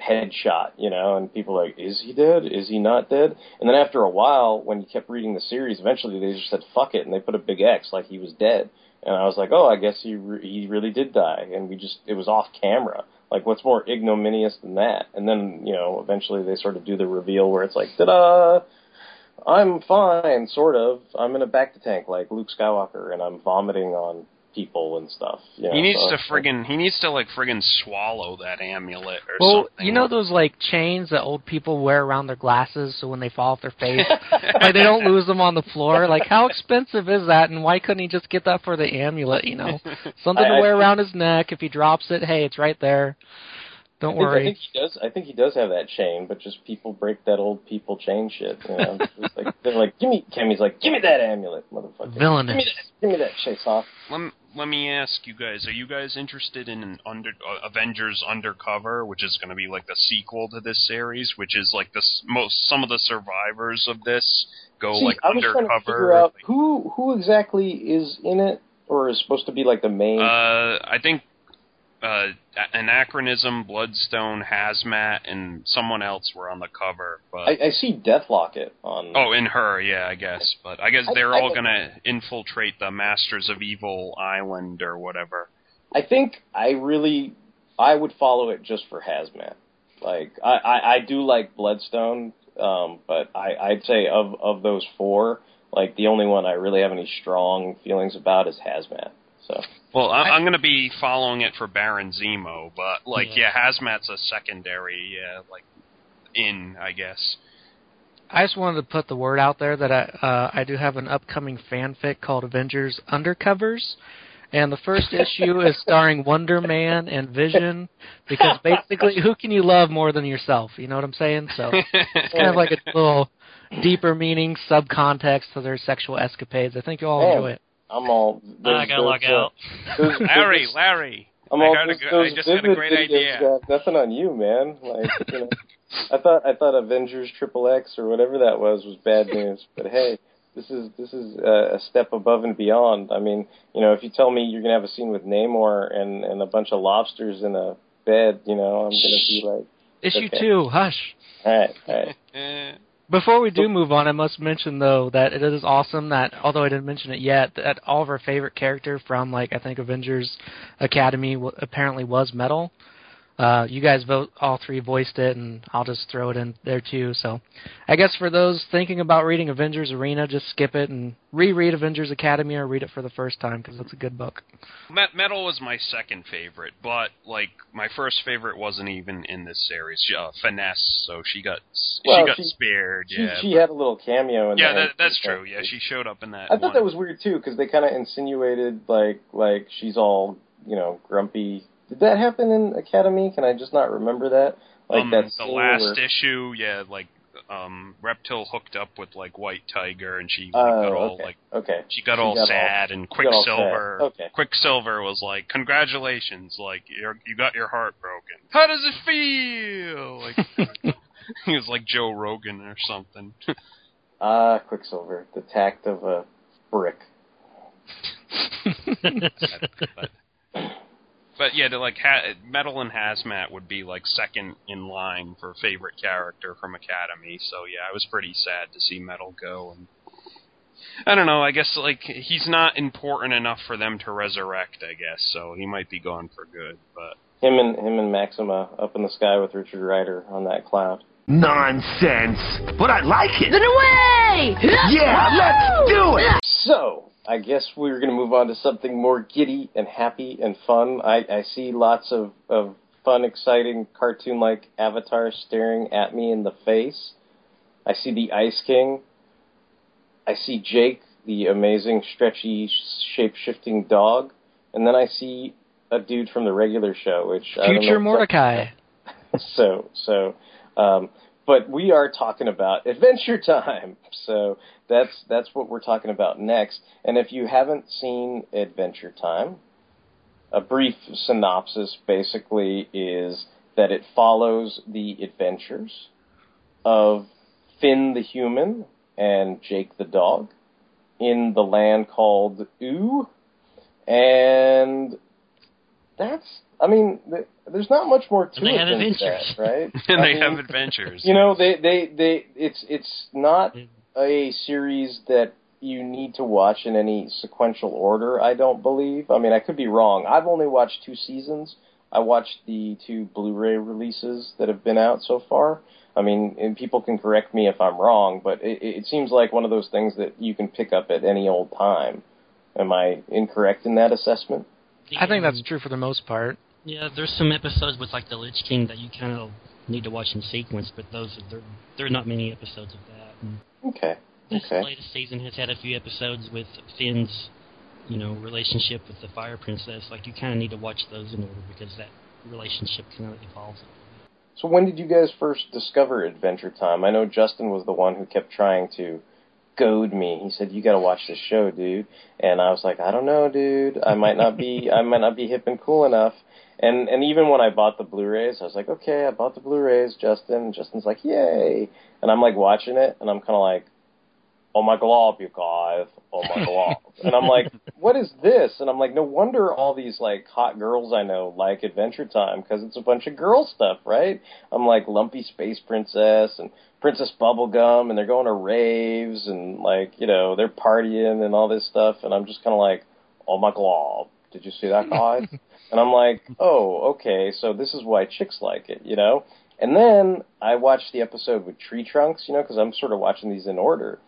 headshot, you know, and people like, is he dead? Is he not dead? And then after a while, when you kept reading the series, eventually they just said fuck it, and they put a big X like he was dead. And I was like, oh, I guess he re- he really did die, and we just it was off camera. Like, what's more ignominious than that? And then you know, eventually they sort of do the reveal where it's like, ta-da! I'm fine, sort of. I'm in a back to tank like Luke Skywalker, and I'm vomiting on people and stuff. You know, he needs so- to friggin' he needs to like friggin' swallow that amulet or Well, something. you know those like chains that old people wear around their glasses so when they fall off their face, like they don't lose them on the floor. Like how expensive is that and why couldn't he just get that for the amulet, you know? Something to I- I wear think- around his neck if he drops it, hey, it's right there. Don't I think, I think he does. I think he does have that chain, but just people break that old people chain shit. You know, like, they're like, "Give me." Cammi's like, "Give me that amulet, motherfucker." Give Villainous. me that. Give me that chase off. let me, let me ask you guys: Are you guys interested in an under uh, Avengers Undercover, which is going to be like the sequel to this series, which is like the s- most some of the survivors of this go See, like I was trying to undercover? figure out who who exactly is in it, or is supposed to be like the main. Uh, I think uh, Anachronism, Bloodstone, Hazmat, and someone else were on the cover. But I, I see Deathlocket on. oh, in her, yeah, I guess. But I guess they're I all don't- gonna infiltrate the Masters of Evil Island or whatever. I think I really I would follow it just for Hazmat. Like I, I, I do like Bloodstone, um, but I, I'd say of of those four, like the only one I really have any strong feelings about is Hazmat. So Well, I, I'm going to be following it for Baron Zemo, but like, Yeah. yeah, Hazmat's a secondary, yeah, like in, I guess. I just wanted to put the word out there that I uh, I do have an upcoming fanfic called Avengers Undercovers, and the first issue is starring Wonder Man and Vision because basically, who can you love more than yourself? You know what I'm saying? So it's kind of like a little deeper meaning, subcontext to their sexual escapades. I think you'll all Man. enjoy it. I'm all. I gotta log out. Larry, Larry, I'm I all, got a I just got a great idea. got nothing on you, man. Like, you know, I thought I thought Avengers Triple X or whatever that was was bad news, but hey, this is this is uh, a step above and beyond. I mean, you know, if you tell me you're gonna have a scene with Namor and and a bunch of lobsters in a bed, you know, I'm gonna be like, Issue Okay. two, hush. all right, all right. Before we do move on, I must mention though that it is awesome that although I didn't mention it yet, that all of our favorite character from like I think Avengers Academy w- apparently was Mettle. Uh, you guys vote all three voiced it, and I'll just throw it in there too. So, I guess for those thinking about reading Avengers Arena, just skip it and reread Avengers Academy or read it for the first time because it's a good book. Met- Mettle was my second favorite, but like my first favorite wasn't even in this series. She, uh, Finesse, so she got Well, she got she- spared. She, yeah, she but- had a little cameo in yeah, there. that, that's true. Yeah, she showed up in that. I thought one. that was weird too because they kind of insinuated like like she's all you know grumpy. Did that happen in Academy? Can I just not remember that? Like um, that the last where, issue, yeah, like um Reptile hooked up with like White Tiger, and she like, Oh, got all okay. like okay. she got She all got all- sad, and she got all Quicksilver. Okay. Quicksilver was like, "Congratulations, like you're, you got your heart broken. How does it feel?" Like he was like Joe Rogan or something. Ah, Quicksilver, the tact of a brick. but, but yeah, to like ha- Mettle and Hazmat would be like second in line for favorite character from Academy. So yeah, I was pretty sad to see Mettle go. And I don't know. I guess like he's not important enough for them to resurrect. I guess so. He might be gone for good. But Him and him and Maxima up in the sky with Richard Rider on that cloud. Nonsense. But I like it. Then away! Yeah, let's do it. So, I guess we're going to move on to something more giddy and happy and fun. I, I see lots of, of fun, exciting, cartoon like avatars staring at me in the face. I see the Ice King. I see Jake, the amazing, stretchy, shape shifting dog. And then I see a dude from the regular show, which I don't know Future Mordecai. so so um but we are talking about adventure time. So that's that's what we're talking about next. And if you haven't seen adventure time a brief synopsis basically is that it follows the adventures of Finn the human and Jake the dog in the land called Ooo and that's I mean th- there's not much more to And they it have than adventures. that, right? and I they mean, have adventures. you know, they they they it's it's not mm. a series that you need to watch in any sequential order. I don't believe. I mean, I could be wrong. I've only watched two seasons. I watched the two Blu-ray releases that have been out so far. I mean, and people can correct me if I'm wrong, but it, it seems like one of those things that you can pick up at any old time. Am I incorrect in that assessment? I think that's true for the most part. Yeah, there's some episodes with like the Lich King that you kind of need to watch in sequence, but those are, there there are not many episodes of that. And Okay. this Okay. latest season has had a few episodes with Finn's, you know, relationship with the Fire Princess. Like you kind of need to watch those in order because that relationship kind of evolves. So when did you guys first discover Adventure Time? I know Justin was the one who kept trying to goad me. He said, "You got to watch this show, dude." And I was like, "I don't know, dude. I might not be I might not be hip and cool enough." And and even when I bought the Blu-rays, I was like, "Okay, I bought the Blu-rays, Justin." Justin's like, "Yay!" And I'm like watching it, and I'm kind of like, "Oh my glob, you guys! Oh my glob!" and I'm like, "What is this?" And I'm like, "No wonder all these like hot girls I know like Adventure Time because it's a bunch of girl stuff, right?" I'm like Lumpy Space Princess and Princess Bubblegum, and they're going to raves and like you know they're partying and all this stuff, and I'm just kind of like, "Oh my glob! Did you see that, guys?" and I'm like, "Oh, okay, so this is why chicks like it, you know." And then I watched the episode with Tree Trunks, you know, because I'm sort of watching these in order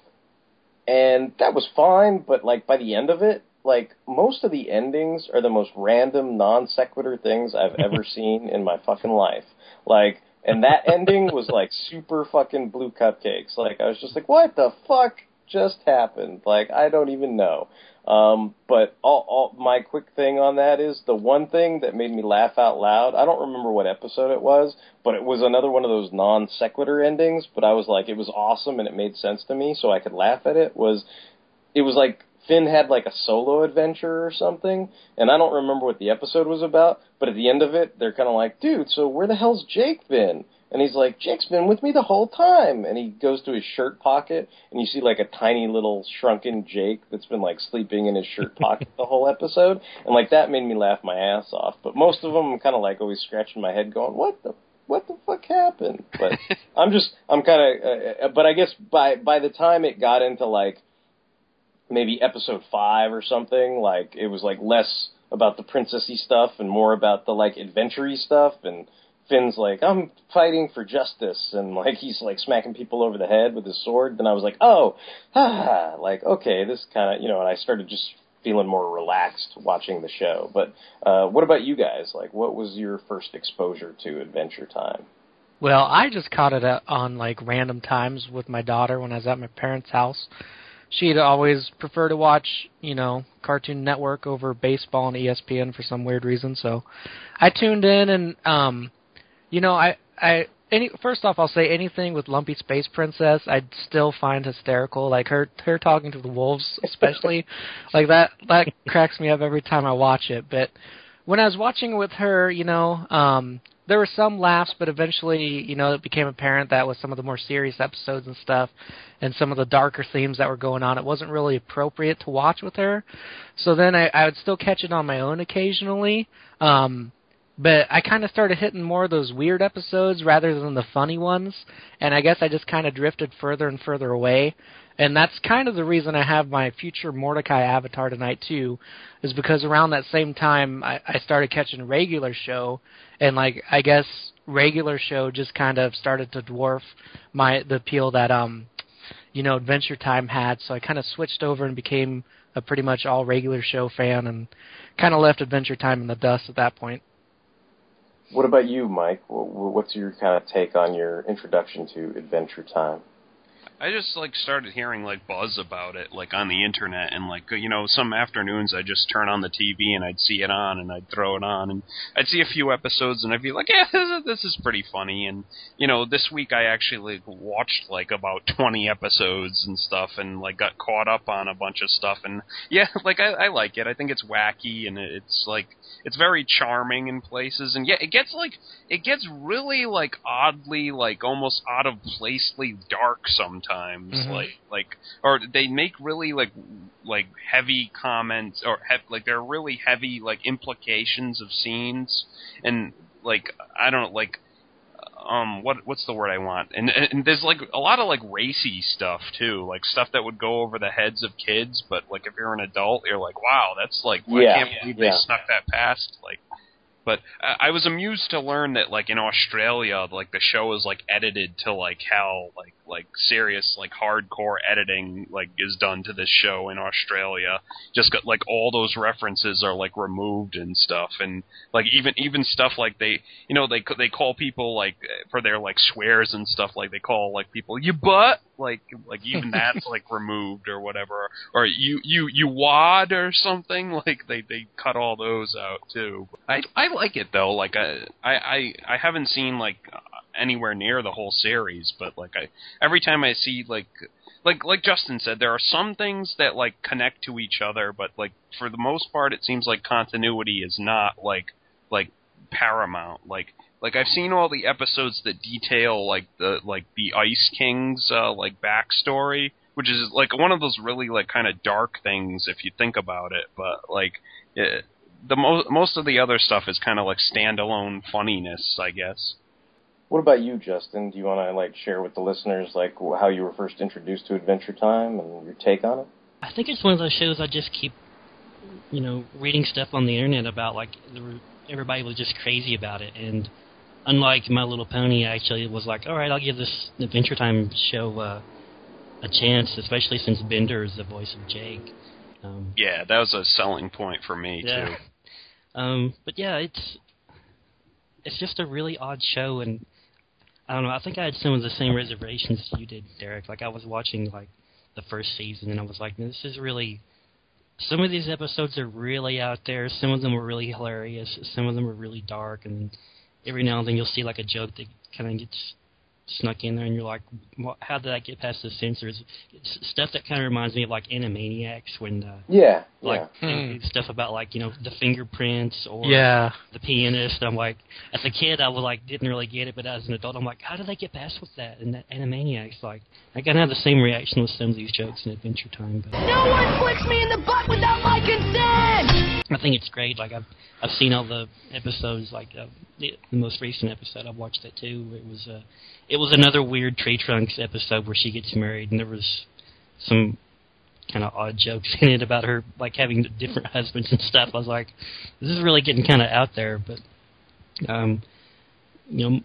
and that was fine. But like by the end of it, like most of the endings are the most random, non sequitur things I've ever seen in my fucking life. Like, and that ending was like super fucking blue cupcakes. Like I was just like, what the fuck just happened? Like I don't even know. Um, but all, all my quick thing on that is the one thing that made me laugh out loud. I don't remember what episode it was, but it was another one of those non sequitur endings. But I was like, it was awesome and it made sense to me, so I could laugh at it. Was it was like Finn had like a solo adventure or something, and I don't remember what the episode was about. But at the end of it, they're kind of like, dude, so where the hell's Jake been? And he's like, Jake's been with me the whole time. And he goes to his shirt pocket, and you see like a tiny little shrunken Jake that's been like sleeping in his shirt pocket the whole episode. And like that made me laugh my ass off. But most of them, I'm kind of like always scratching my head, going, what the what the fuck happened? But I'm just I'm kind of uh, but I guess by by the time it got into like maybe episode 5 or something, like it was like less about the princessy stuff and more about the like adventure stuff and Finn's like, I'm fighting for justice, and like he's like smacking people over the head with his sword. Then I was like, oh, ah, like okay, this kind of you know, and I started just feeling more relaxed watching the show. But uh, what about you guys? Like, what was your first exposure to Adventure Time? Well, I just caught it on like random times with my daughter when I was at my parents' house. She'd always prefer to watch, you know, Cartoon Network over baseball and ESPN for some weird reason. So I tuned in and um you know, I I any first off, I'll say anything with Lumpy Space Princess, I'd still find hysterical. Like her her talking to the wolves, especially, like that that cracks me up every time I watch it. But when I was watching with her, you know, um, there were some laughs, but eventually, you know, it became apparent that with some of the more serious episodes and stuff, and some of the darker themes that were going on, it wasn't really appropriate to watch with her. So then I, I would still catch it on my own occasionally. Um, but I kind of started hitting more of those weird episodes rather than the funny ones, and I guess I just kind of drifted further and further away. And that's kind of the reason I have my future Mordecai avatar tonight too, is because around that same time I, I started catching regular show, and like I guess regular show just kind of started to dwarf my the appeal that um, you know, Adventure Time had. So I kind of switched over and became a pretty much all regular show fan, and kind of left Adventure Time in the dust at that point. What about you, Mike? What's your kind of take on your introduction to Adventure Time? I just like started hearing like buzz about it like on the internet and like you know some afternoons I just turn on the TV and I'd see it on and I'd throw it on and I'd see a few episodes and I'd be like yeah this is, pretty funny. And you know this week I actually like, watched like about 20 episodes and stuff and like got caught up on a bunch of stuff and yeah like I, I like it. I think it's wacky and it's like it's very charming in places and yeah it gets like it gets really like oddly like almost out of placely dark sometimes sometimes, mm-hmm. like like or they make really like like heavy comments or he- like they're really heavy like implications of scenes. And like I don't know like um what what's the word I want? And, and there's like a lot of like racy stuff too like stuff that would go over the heads of kids. But like if you're an adult you're like wow that's like yeah, I can't believe yeah. they snuck that past? Like but I was amused to learn that like in Australia, like the show is like edited to like how like like serious like hardcore editing like is done to this show in Australia. Just got like all those references are like removed and stuff, and like even even stuff like they you know they they call people like for their like swears and stuff like they call like people you butt like like even that's like removed or whatever or you you you wad or something like they they cut all those out too. I I like it though. Like I I I haven't seen like anywhere near the whole series, but like I every time I see like like like Justin said, there are some things that like connect to each other, but like for the most part, it seems like continuity is not like like paramount. Like like I've seen all the episodes that detail like the like the Ice King's uh, like backstory, which is like one of those really like kind of dark things if you think about it. But like it, the most most of the other stuff is kind of like standalone funniness, I guess. What about you, Justin? Do you want to like share with the listeners like how you were first introduced to Adventure Time and your take on it? I think it's one of those shows I just keep, you know, reading stuff on the internet about. Like everybody was just crazy about it, and unlike My Little Pony, I actually was like, all right, I'll give this Adventure Time show uh, a chance, especially since Bender is the voice of Jake. Um, yeah, that was a selling point for me yeah. too. Um, but yeah, it's it's just a really odd show, and I don't know. I think I had some of the same reservations you did, Derek. Like I was watching like the first season, and I was like, this is really. Some of these episodes are really out there. Some of them are really hilarious. Some of them are really dark, and every now and then you'll see like a joke that kind of gets snuck in there, and you're like, what, how did I get past the censors? It's stuff that kind of reminds me of like Animaniacs when uh, yeah, like yeah. Hmm. stuff about like you know the fingerprints or yeah. the pianist. I'm like, as a kid, I was like didn't really get it, but as an adult, I'm like, how did they get past with that? And that Animaniacs, like, I kind of have the same reaction with some of these jokes in Adventure Time. But. No one flicks me in the butt without my consent. I think it's great. Like I've I've seen all the episodes. Like uh, the, the most recent episode, I've watched that too. It was uh, it was another weird Tree Trunks episode where she gets married, and there was some kind of odd jokes in it about her like having different husbands and stuff. I was like, this is really getting kind of out there. But um, you know,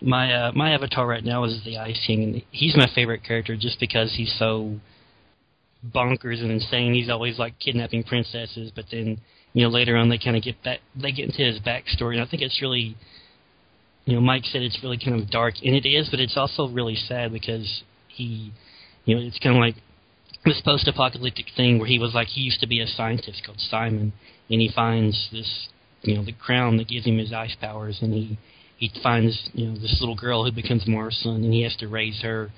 my uh, my avatar right now is the Ice King, and he's my favorite character just because he's so bonkers and insane. He's always like kidnapping princesses, but then you know later on they kind of get back they get into his backstory, and I think it's really you know Mike said it's really kind of dark, and it is, but it's also really sad because he you know it's kind of like this post-apocalyptic thing where he was like he used to be a scientist called Simon, and he finds this you know the crown that gives him his ice powers, and he he finds you know this little girl who becomes Marceline, and he has to raise her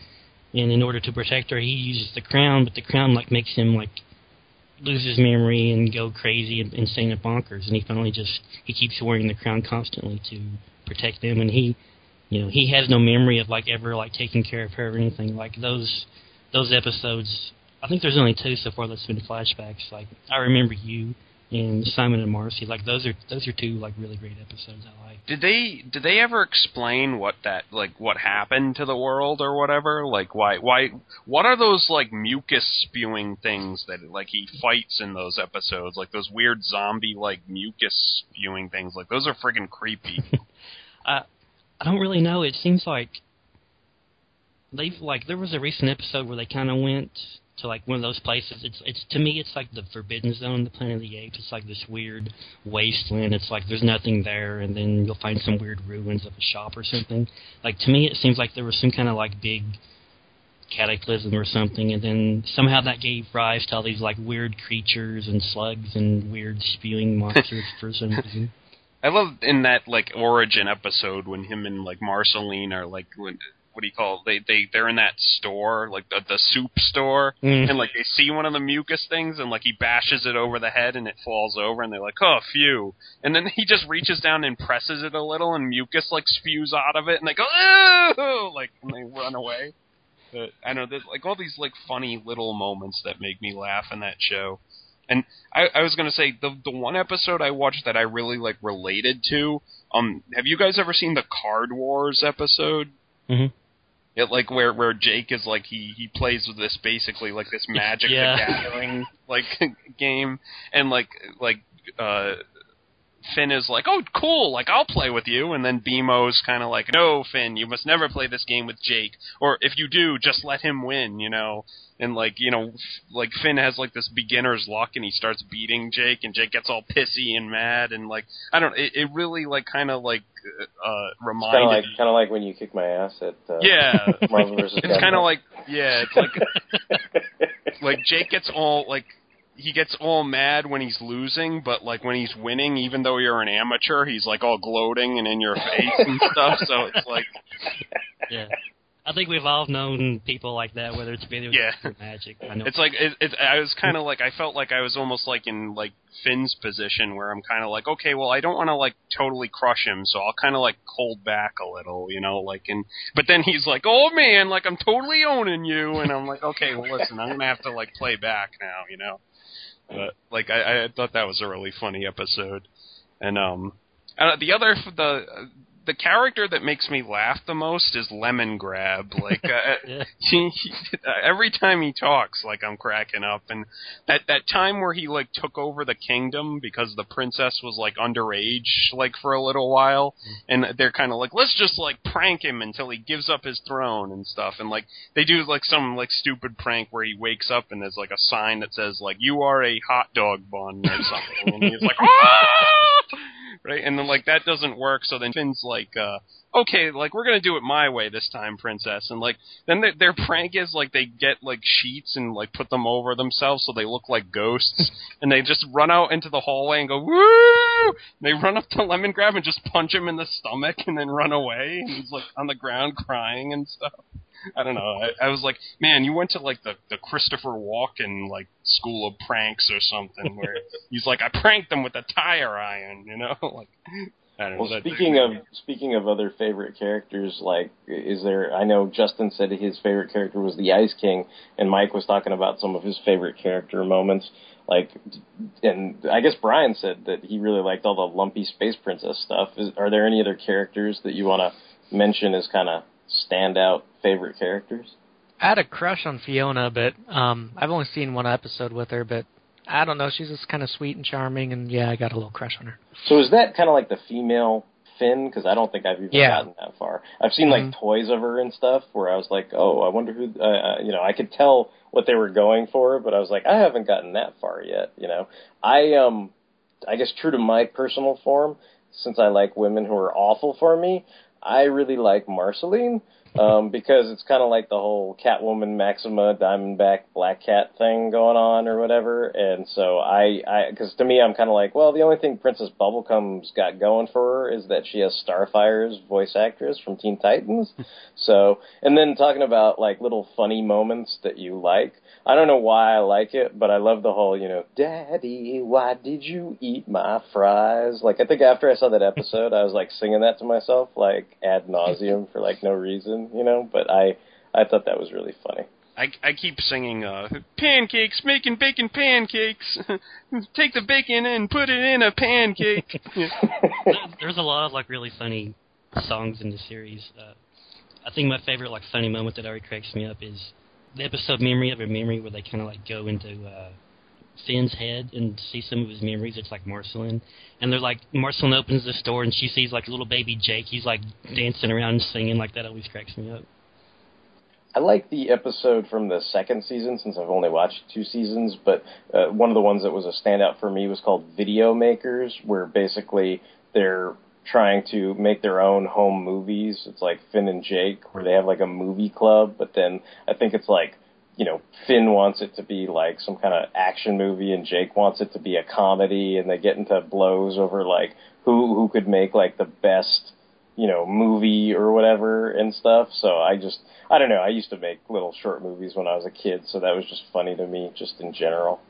and in order to protect her, he uses the crown, but the crown like makes him like lose his memory and go crazy and insane and bonkers. And he finally just he keeps wearing the crown constantly to protect them. And he, you know, he has no memory of like ever like taking care of her or anything. Like those those episodes. I think there's only two so far that's been flashbacks. Like I remember you and Simon and Marcy. Like those are those are two like really great episodes I like. Did they did they ever explain what that like what happened to the world or whatever? Like why why what are those like mucus spewing things that like he fights in those episodes? Like those weird zombie like mucus spewing things. Like those are friggin' creepy. I uh, I don't really know. It seems like they've like there was a recent episode where they kind of went to like one of those places. It's it's to me it's like the Forbidden Zone, the Planet of the Apes. It's like this weird wasteland. It's like there's nothing there, and then you'll find some weird ruins of a shop or something. Like to me, it seems like there was some kind of like big cataclysm or something, and then somehow that gave rise to all these like weird creatures and slugs and weird spewing monsters for some reason. I love in that like origin episode when him and like Marceline are like when what do you call it? They they they're in that store, like the the soup store, Mm. and like they see one of the mucus things, and like he bashes it over the head, and it falls over, and they're like, oh, phew. And then he just reaches down and presses it a little, and mucus like spews out of it, and they go, oh, like and they run away. But I know, there's like all these like funny little moments that make me laugh in that show. And I, I was gonna say the the one episode I watched that I really like related to. Um, have you guys ever seen the Card Wars episode? Mhm. It like where where Jake is like he he plays with this basically like this Magic Yeah. the Gathering like game, and like like uh Finn is like, "Oh, cool! Like I'll play with you," and then BMO's kind of like, "No, Finn, you must never play this game with Jake, or if you do, just let him win," you know. And like you know, f- like Finn has like this beginner's luck, and he starts beating Jake, and Jake gets all pissy and mad, and like I don't, it, it really like kind of like uh It's kind of like kind of like when you kick my ass at uh, yeah, Marvel it's kind of like yeah, it's like like Jake gets all like he gets all mad when he's losing, but like when he's winning, even though you're an amateur, he's like all gloating and in your face and stuff. So it's like Yeah. I think we've all known people like that, whether it's video Yeah. games or magic. I know. it's like it, it, I was kind of like I felt like I was almost like in like Finn's position where I'm kind of like okay, well I don't want to like totally crush him, so I'll kind of like hold back a little, you know, like and but then he's like, oh man, like I'm totally owning you, and I'm like, okay, well listen, I'm gonna have to like play back now, you know. But like I, I thought that was a really funny episode, and um, uh, the other the the character that makes me laugh the most is Lemongrab. Like uh, Yeah. he, he, every time he talks, like I'm cracking up. And that that time where he like took over the kingdom because the princess was like underage, like for a little while, and they're kind of like, let's just like prank him until he gives up his throne and stuff. And like they do like some like stupid prank where he wakes up and there's like a sign that says like you are a hot dog bun or something, and he's like, ah! Right? And then like that doesn't work, so then Finn's like, uh, okay, like we're gonna do it my way this time, princess. And like then their, their prank is like they get like sheets and like put them over themselves so they look like ghosts, and they just run out into the hallway and go woo. And they run up to Lemongrab and just punch him in the stomach and then run away. And he's like on the ground crying and stuff. I don't know. I, I was like, man, you went to like the the Christopher Walken like school of pranks or something where he's like, I pranked them with a tire iron, you know, like I don't know. Well, that- speaking of speaking of other favorite characters, like is there? I know Justin said his favorite character was the Ice King, and Mike was talking about some of his favorite character moments. Like, and I guess Brian said that he really liked all the lumpy space princess stuff. Is, are there any other characters that you want to mention as kind of standout favorite characters? I had a crush on Fiona, but um, I've only seen one episode with her. But I don't know, she's just kind of sweet and charming, and yeah, I got a little crush on her. So is that kind of like the female Finn? Because I don't think I've even Yeah. gotten that far. I've seen like Mhm. toys of her and stuff where I was like, oh, I wonder who. Uh, uh, you know, I could tell what they were going for, but I was like, I haven't gotten that far yet. You know, I um, I guess true to my personal form, since I like women who are awful for me, I really like Marceline. Um, because it's kind of like the whole Catwoman, Maxima, Diamondback, Black Cat thing going on or whatever, and so I, I, because to me I'm kind of like, well, the only thing Princess Bubblegum's got going for her is that she has Starfire's voice actress from Teen Titans, so, and then talking about like little funny moments that you like, I don't know why I like it, but I love the whole, you know, Daddy, why did you eat my fries? Like, I think after I saw that episode, I was like singing that to myself, like ad nauseum for like no reason, you know. But I, I thought that was really funny. I, I keep singing uh, pancakes, making bacon pancakes. Take the bacon and put it in a pancake. There's a lot of like really funny songs in the series. Uh, I think my favorite like funny moment that already cracks me up is the episode "Memory of a Memory," where they kind of like go into uh, Finn's head and see some of his memories. It's like Marceline, and they're like Marceline opens the door and she sees like a little baby Jake. He's like dancing around and singing. Like that always cracks me up. I like the episode from the second season since I've only watched two seasons, but uh, one of the ones that was a standout for me was called Video Makers, where basically they're trying to make their own home movies. It's like Finn and Jake, where they have like a movie club, but then I think it's like, you know, Finn wants it to be like some kind of action movie and Jake wants it to be a comedy and they get into blows over like who who could make like the best you know, movie or whatever and stuff. So I just, I don't know. I used to make little short movies when I was a kid, so that was just funny to me, just in general.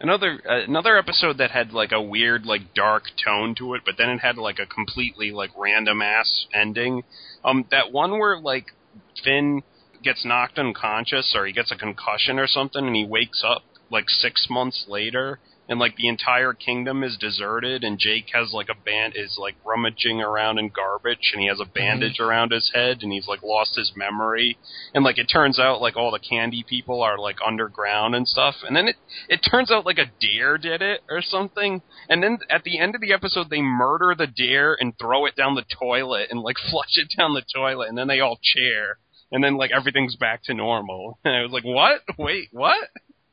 another uh, another episode that had like a weird like dark tone to it, but then it had like a completely like random ass ending. Um, that one where like Finn gets knocked unconscious or he gets a concussion or something, and he wakes up like six months later. And like the entire kingdom is deserted, and Jake has like a band is like rummaging around in garbage, and he has a mm-hmm. bandage around his head, and he's like lost his memory, and like it turns out like all the candy people are like underground and stuff, and then it it turns out like a deer did it or something, and then at the end of the episode they murder the deer and throw it down the toilet and like flush it down the toilet, and then they all cheer, and then like everything's back to normal, and I was like, what? Wait, what?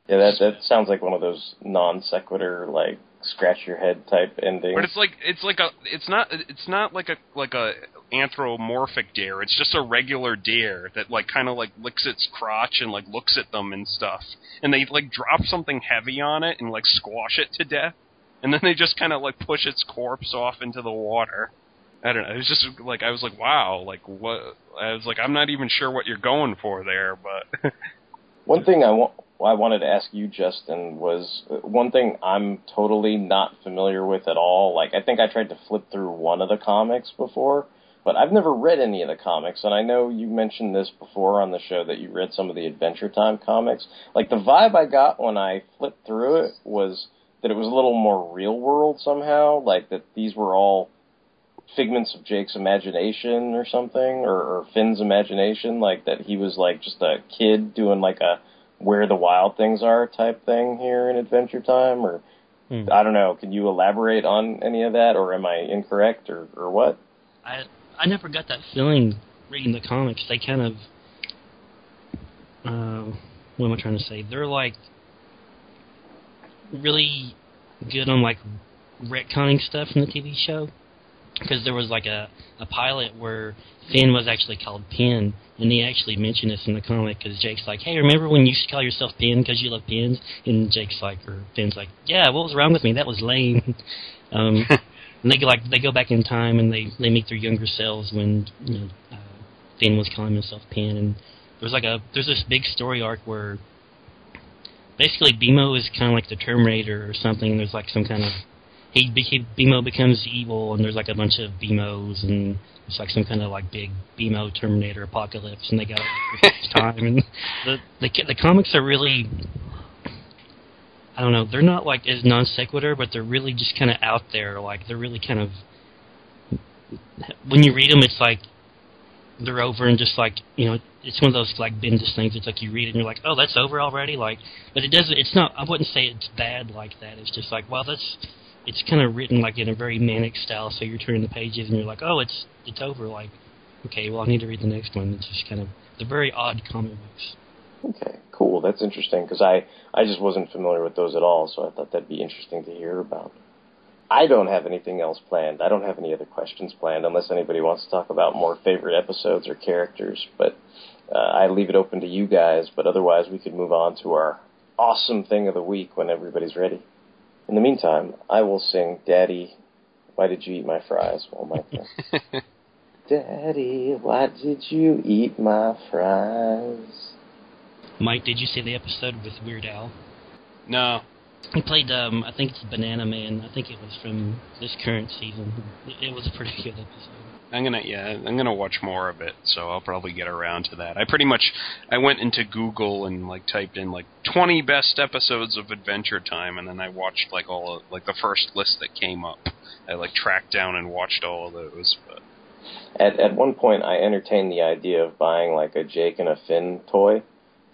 Yeah, that that sounds like one of those non sequitur, like scratch your head type endings. But it's like it's like a it's not it's not like a like a anthropomorphic deer. It's just a regular deer that like kind of like licks its crotch and like looks at them and stuff. And they like drop something heavy on it and like squash it to death. And then they just kind of like push its corpse off into the water. I don't know. It was just like I was like, wow, like what? I was like, I'm not even sure what you're going for there, but One thing I want. I wanted to ask you, Justin, was uh, one thing I'm totally not familiar with at all. Like, I think I tried to flip through one of the comics before, but I've never read any of the comics. And I know you mentioned this before on the show that you read some of the Adventure Time comics. Like, the vibe I got when I flipped through it was that it was a little more real world somehow. Like, that these were all figments of Jake's imagination or something, or, or Finn's imagination. Like, that he was, like, just a kid doing, like, a where the wild things are type thing here in Adventure Time, or Hmm. I don't know. Can you elaborate on any of that, or am I incorrect, or or what? I I never got that feeling reading the comics. They kind of, uh, what am I trying to say? They're like really good on like retconning stuff in the TV show. Because there was like a a pilot where Finn was actually called Pin, and he actually mentioned this in the comic. Because Jake's like, "Hey, remember when you used to call yourself Pin because you love pins?" And Jake's like, or Finn's like, "Yeah, what was wrong with me? That was lame." um, and they go like they go back in time and they they meet their younger selves when you know uh, Finn was calling himself Pin, and there's like a there's this big story arc where basically BMO is kind of like the Terminator or something. There's like some kind of he, he BMO becomes evil, and there's like a bunch of BMOs, and it's like some kind of like big BMO Terminator apocalypse, and they got like, time. And the, the the comics are really, I don't know, they're not like as non sequitur, but they're really just kind of out there. Like they're really kind of when you read them, it's like they're over and just like you know it's one of those like Bendis things. It's like you read it and you're like, oh, that's over already. Like, but it doesn't. It's not. I wouldn't say it's bad like that. It's just like, well, that's. It's kind of written like in a very manic style. So you're turning the pages and you're like, oh, it's it's over. Like, okay, well, I need to read the next one. It's just kind of the very odd comic books. Okay, cool. That's interesting because I I just wasn't familiar with those at all. So I thought that'd be interesting to hear about. I don't have anything else planned. I don't have any other questions planned unless anybody wants to talk about more favorite episodes or characters. But uh, I leave it open to you guys. But otherwise, we could move on to our awesome thing of the week when everybody's ready. In the meantime, I will sing "Daddy, Why Did You Eat My Fries?" while Mike. Daddy, why did you eat my fries? Mike, did you see the episode with Weird Al? No. He played, um, I think it's Banana Man. I think it was from this current season. It, it was a pretty good episode. I'm gonna yeah, I'm gonna watch more of it, so I'll probably get around to that. I pretty much I went into Google and like typed in like 20 best episodes of Adventure Time, and then I watched like all of, like the first list that came up. I like tracked down and watched all of those. But At at one point, I entertained the idea of buying like a Jake and a Finn toy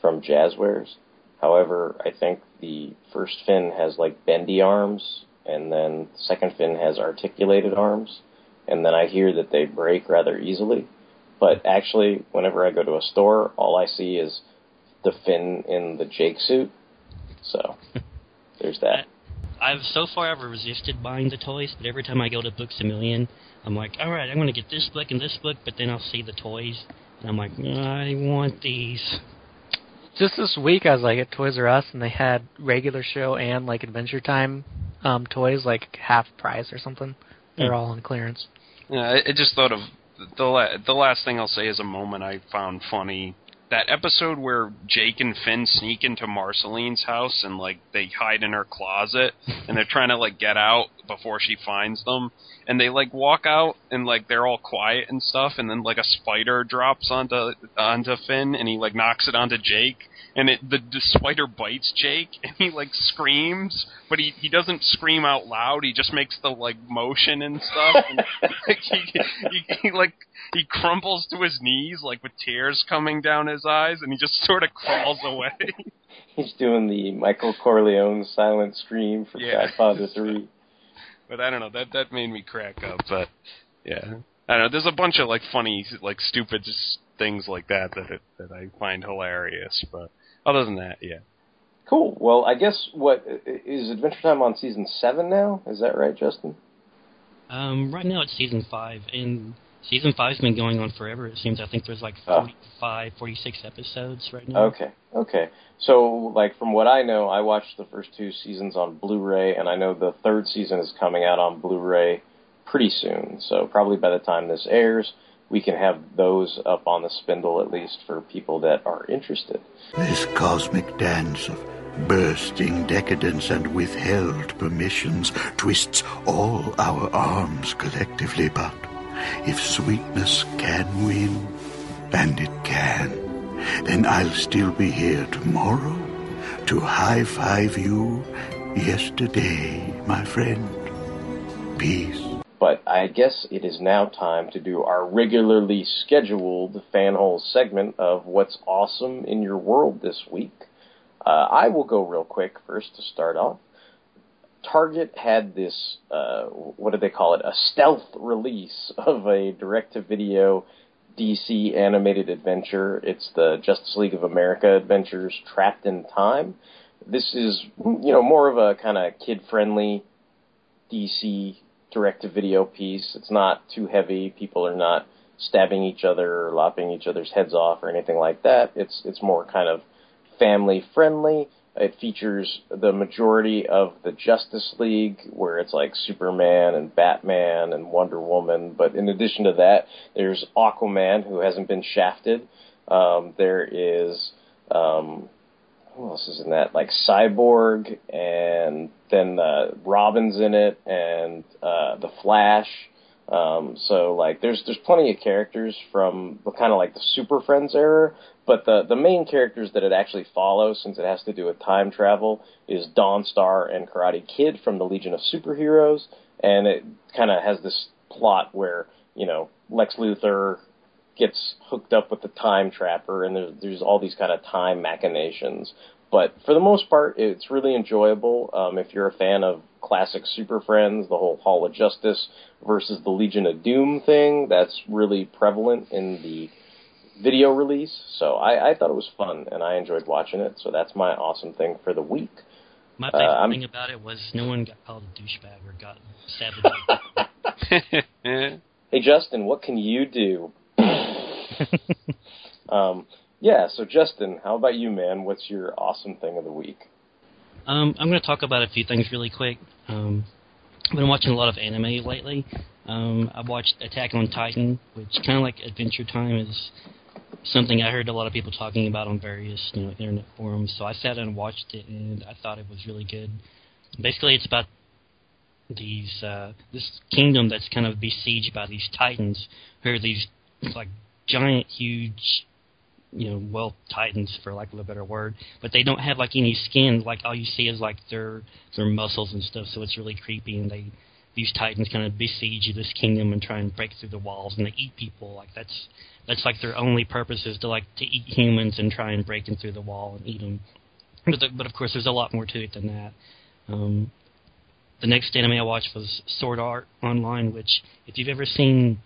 from Jazwares. However, I think the first Finn has like bendy arms, and then the second Finn has articulated arms, and then I hear that they break rather easily. But actually, whenever I go to a store, all I see is the Finn in the Jake suit. So there's that. I've so far I've resisted buying the toys, but every time I go to Books a Million, I'm like, all right, I'm going to get this book and this book, but then I'll see the toys, and I'm like, I want these. Just this week, I was like at Toys R Us, and they had regular show and like Adventure Time um, toys, like half price or something. They're all on clearance. Yeah, I, I just thought of the la- the last thing I'll say is a moment I found funny. That episode where Jake and Finn sneak into Marceline's house and like they hide in her closet and they're trying to like get out before she finds them. And they like walk out and like they're all quiet and stuff. And then like a spider drops onto onto Finn and he like knocks it onto Jake and it the, the spider bites Jake and he like screams but he he doesn't scream out loud he just makes the like motion and stuff and like he, he, he like he crumples to his knees like with tears coming down his eyes and he just sort of crawls away He's doing the Michael Corleone silent scream for Yeah. Godfather 3. but I don't know that that made me crack up but yeah I don't know there's a bunch of like funny like stupid Just, things like that that it, that I find hilarious but other than that yeah Cool. Well, I guess what is Adventure Time on season seven now? Is that right, Justin? Um, right now it's season five, and season five's been going on forever. It seems. I think there's like Oh. 45, 46 episodes right now. Okay. Okay. So, like, from what I know, I watched the first two seasons on Blu-ray, and I know the third season is coming out on Blu-ray pretty soon. So, probably by the time this airs, we can have those up on the spindle at least for people that are interested. This cosmic dance of bursting decadence and withheld permissions twists all our arms collectively, but if sweetness can win, and it can, then I'll still be here tomorrow to high five you yesterday, my friend. Peace. But I guess it is now time to do our regularly scheduled fanhole segment of what's awesome in your world this week. Uh, I will go real quick first to start off. Target had this, uh, what do they call it, a stealth release of a direct-to-video DC animated adventure. It's the Justice League of America Adventures Trapped in Time. This is, you know, more of a kind of kid-friendly DC direct-to-video piece. It's not too heavy. People are not stabbing each other or lopping each other's heads off or anything like that. It's it's more kind of family friendly. It features the majority of the Justice League, where it's like Superman and Batman and Wonder Woman. But in addition to that, there's Aquaman, who hasn't been shafted. Um, there is um, who else is in that? Like Cyborg, and then uh, Robin's in it, and uh, the Flash. Um, so like, there's there's plenty of characters from kind of like the Super Friends era, but the the main characters that it actually follows, since it has to do with time travel, is Dawnstar and Karate Kid from the Legion of Superheroes, and it kind of has this plot where you know Lex Luthor gets hooked up with the time trapper, and there's there's all these kind of time machinations. But for the most part, it's really enjoyable. Um, if you're a fan of classic Super Friends, the whole Hall of Justice versus the Legion of Doom thing, that's really prevalent in the video release. So I, I thought it was fun, and I enjoyed watching it. So that's my awesome thing for the week. My Uh, favorite I'm- thing about it was no one got called a douchebag or got savagely. Hey Justin, what can you do? um, yeah, so Justin, how about you, man? What's your awesome thing of the week? Um, I'm going to talk about a few things really quick. Um, I've been watching a lot of anime lately. Um, I watched Attack on Titan, which kind of like Adventure Time is something I heard a lot of people talking about on various you know internet forums. So I sat and watched it, and I thought it was really good. Basically, it's about these uh, this kingdom that's kind of besieged by these titans, who are these like giant, huge you know, well titans for lack of a better word, but they don't have like any skin. Like all you see is like their their muscles and stuff. So it's really creepy. And they these titans kind of besiege this kingdom and try and break through the walls. And they eat people. Like that's that's like their only purpose is to like to eat humans and try and break in through the wall and eat them. But the, but of course, there's a lot more to it than that. Um, the next anime I watched was Sword Art Online, which if you've ever seen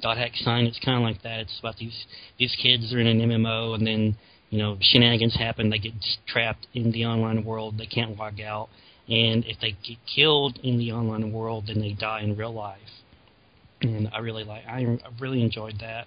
dot hack sign. It's kind of like that. It's about these these kids are in an mmo and then you know shenanigans happen. They get trapped in the online world. They can't log out. And if they get killed in the online world then they die in real life. And i really like i, I really enjoyed that.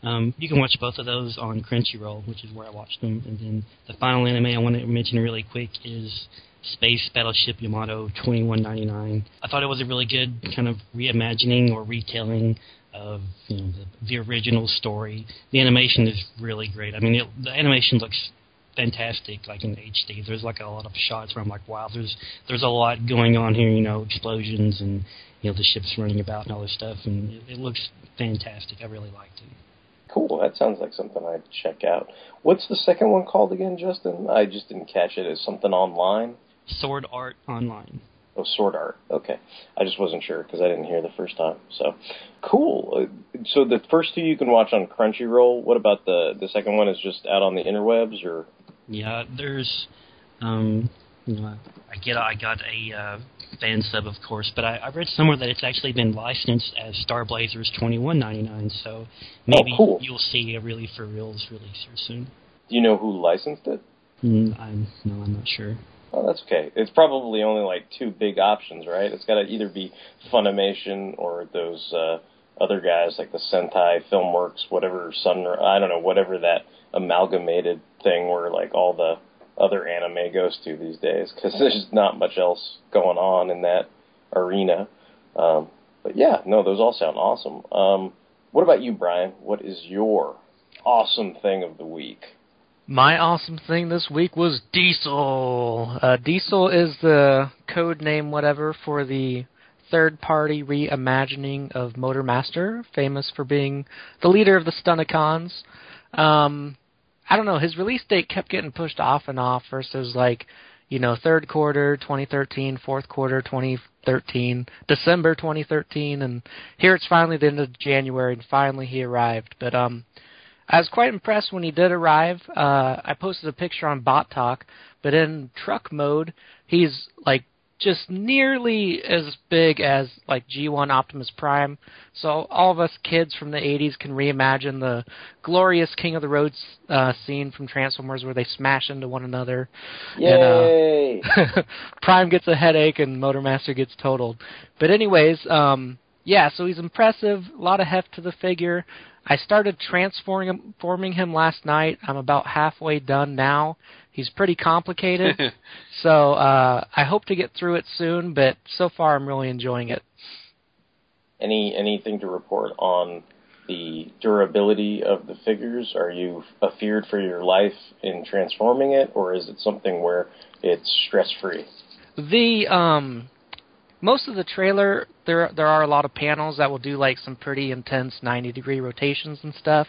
Um, you can watch both of those on crunchyroll which is where i watched them. And then the final anime i want to mention really quick is Space Battleship Yamato 2199. I thought it was a really good kind of reimagining or retelling of you know the, the original story. The animation is really great. I mean, it, the animation looks fantastic, like in HD. There's like a lot of shots where I'm like, wow, there's there's a lot going on here. You know, explosions and you know the ships running about and all this stuff, and it, it looks fantastic. I really liked it. Cool. That sounds like something I'd check out. What's the second one called again, Justin? I just didn't catch it. Is something online? Sword Art Online. Oh, Sword Art. Okay. I just wasn't sure because I didn't hear the first time. So, cool. Uh, So the first two you can watch on Crunchyroll. What about the the second one? Is just out on the interwebs or? Yeah, there's, um, you know, I get I got a uh, fan sub, of course, but I, I read somewhere that it's actually been licensed as Star Blazers twenty one ninety nine. So maybe cool. you'll see a really for reals release here soon. Do you know who licensed it? Mm, I'm no, I'm not sure. Oh, that's okay. It's probably only like two big options, right? It's got to either be Funimation or those uh, other guys like the Sentai Filmworks, whatever Sun, I don't know, whatever that amalgamated thing where like all the other anime goes to these days, because there's not much else going on in that arena. Um, but yeah, no, those all sound awesome. Um, what about you, Brian? What is your awesome thing of the week? My awesome thing this week was Diesel. Uh, Diesel is the code name, whatever, for the third party reimagining of Motor Master, famous for being the leader of the Stunticons. Um, I don't know, his release date kept getting pushed off and off versus like, you know, third quarter 2013, fourth quarter 2013, December 2013, and here it's finally the end of January, and finally he arrived. But um, I was quite impressed when he did arrive. Uh, I posted a picture on Bot Talk, but in truck mode, he's like just nearly as big as like G1 Optimus Prime. So all of us kids from the 80s can reimagine the glorious King of the Roads uh, scene from Transformers where they smash into one another. Yay! And, uh, Prime gets a headache and Motormaster gets totaled. But anyways, um, yeah, so he's impressive. A lot of heft to the figure. I started transforming him, forming him last night. I'm about halfway done now. He's pretty complicated, so uh, I hope to get through it soon. But so far, I'm really enjoying it. Any anything to report on the durability of the figures? Are you afeared for your life in transforming it, or is it something where it's stress free? The um, most of the trailer there there are a lot of panels that will do like some pretty intense 90 degree rotations and stuff.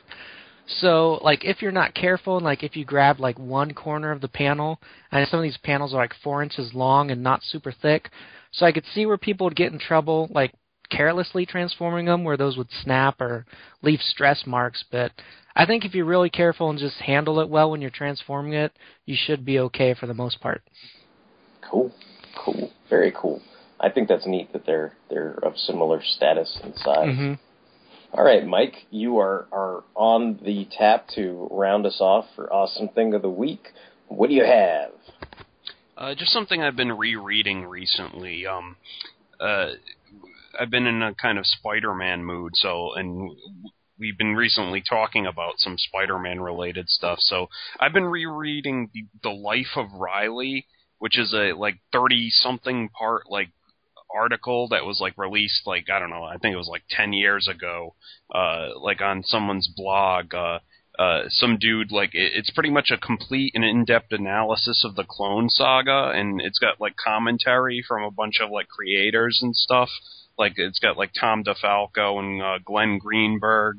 So like if you're not careful and like if you grab like one corner of the panel and some of these panels are like four inches long and not super thick, so I could see where people would get in trouble like carelessly transforming them where those would snap or leave stress marks. But I think if you're really careful and just handle it well when you're transforming it, you should be okay for the most part. Cool, cool, very cool. I think that's neat that they're they're of similar status and size. Mm-hmm. All right, Mike, you are are on the tap to round us off for awesome thing of the week. What do you have? Uh, just something I've been rereading recently. Um, uh, I've been in a kind of Spider-Man mood, so and we've been recently talking about some Spider-Man related stuff. So I've been rereading the, the Life of Reilly, which is a like thirty something part like article that was like released like I don't know I think it was like ten years ago, uh, like on someone's blog. Uh, uh, some dude like it, it's pretty much a complete and in-depth analysis of the Clone Saga, and it's got like commentary from a bunch of like creators and stuff. Like it's got like Tom DeFalco and uh, Glenn Greenberg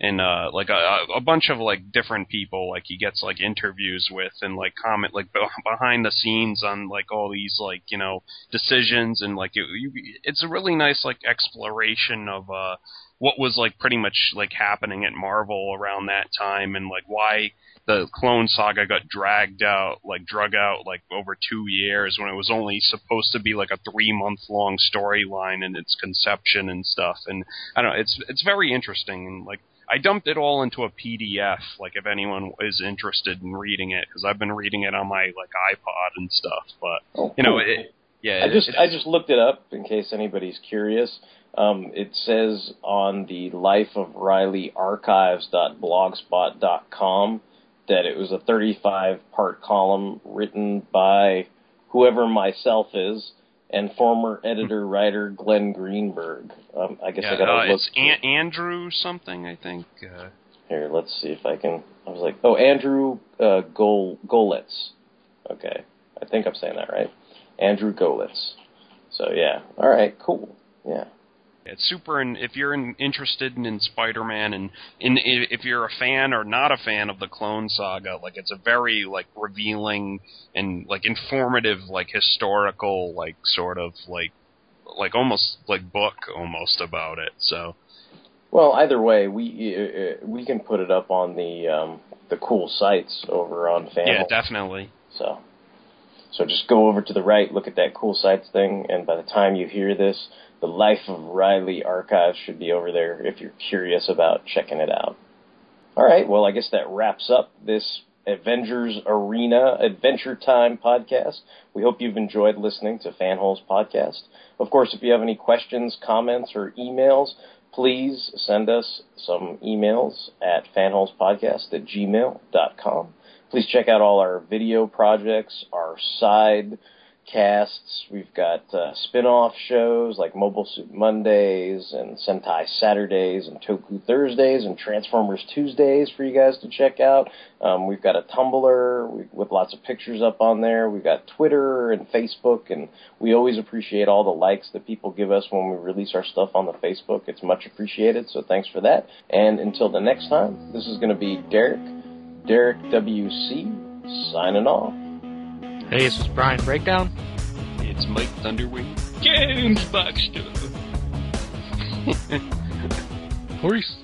and uh like a, a bunch of like different people like he gets like interviews with and like comment like behind the scenes on like all these like you know decisions and like it, you, it's a really nice like exploration of uh what was like pretty much like happening at Marvel around that time and like why the Clone Saga got dragged out, like drug out, like over two years when it was only supposed to be like a three month long storyline and its conception and stuff. And I don't know, it's it's very interesting and like I dumped it all into a PDF. Like if anyone is interested in reading it, because I've been reading it on my like iPod and stuff. But Oh, you know, cool. it, yeah, I just it's- I just looked it up in case anybody's curious. Um, it says on the Life of Reilly Archives.blogspot.com that it was a 35 part column written by whoever myself is and former editor writer Glenn Greenberg. Um, I guess yeah, I got to uh, look. it's An- Andrew something, I think. Uh, Here, let's see if I can. I was like, oh, Andrew uh, Gol- Goletz. Okay, I think I'm saying that right. Andrew Goletz. So yeah, all right, cool. Yeah, It's super, and if you're in, interested in, in Spider-Man, and in, if you're a fan or not a fan of the Clone Saga, like it's a very like revealing and like informative, like historical, like sort of like like almost like book almost about it. So Well, either way, we uh, we can put it up on the um, the cool sites over on Fan. yeah, definitely. So, so just go over to the right, look at that cool sites thing, and by the time you hear this, the Life of Reilly archive should be over there if you're curious about checking it out. All right, well, I guess that wraps up this Avengers Arena Adventure Time podcast. We hope you've enjoyed listening to Fanholes Podcast. Of course, if you have any questions, comments, or emails, please send us some emails at fanholespodcast at gmail.com. Please check out all our video projects, our side casts. We've got uh, spin-off shows like Mobile Suit Mondays and Sentai Saturdays and Toku Thursdays and Transformers Tuesdays for you guys to check out. Um, we've got a Tumblr with lots of pictures up on there. We've got Twitter and Facebook, and we always appreciate all the likes that people give us when we release our stuff on the Facebook. It's much appreciated, so thanks for that. And until the next time, this is going to be Derek, Derek WC, signing off. Hey, this is Brian Breakdown. It's Mike Thunderwing. James Baxter. Horse.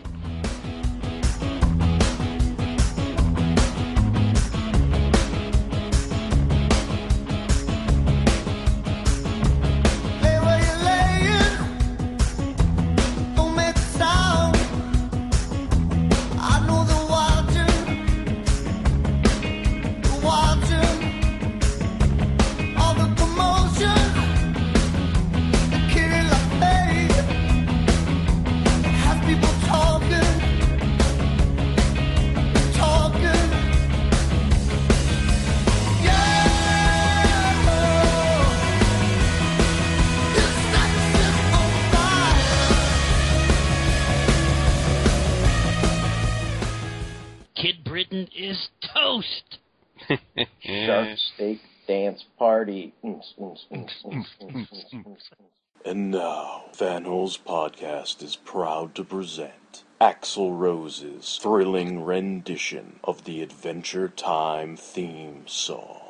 Party. And now, Fanhole's podcast is proud to present Axl Rose's thrilling rendition of the Adventure Time theme song.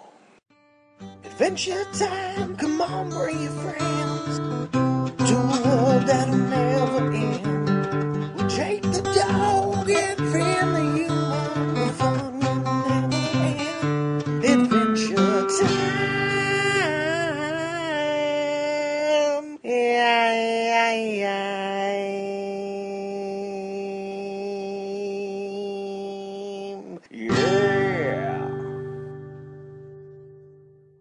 Adventure time, come on, bring your friends to a world that'll never end.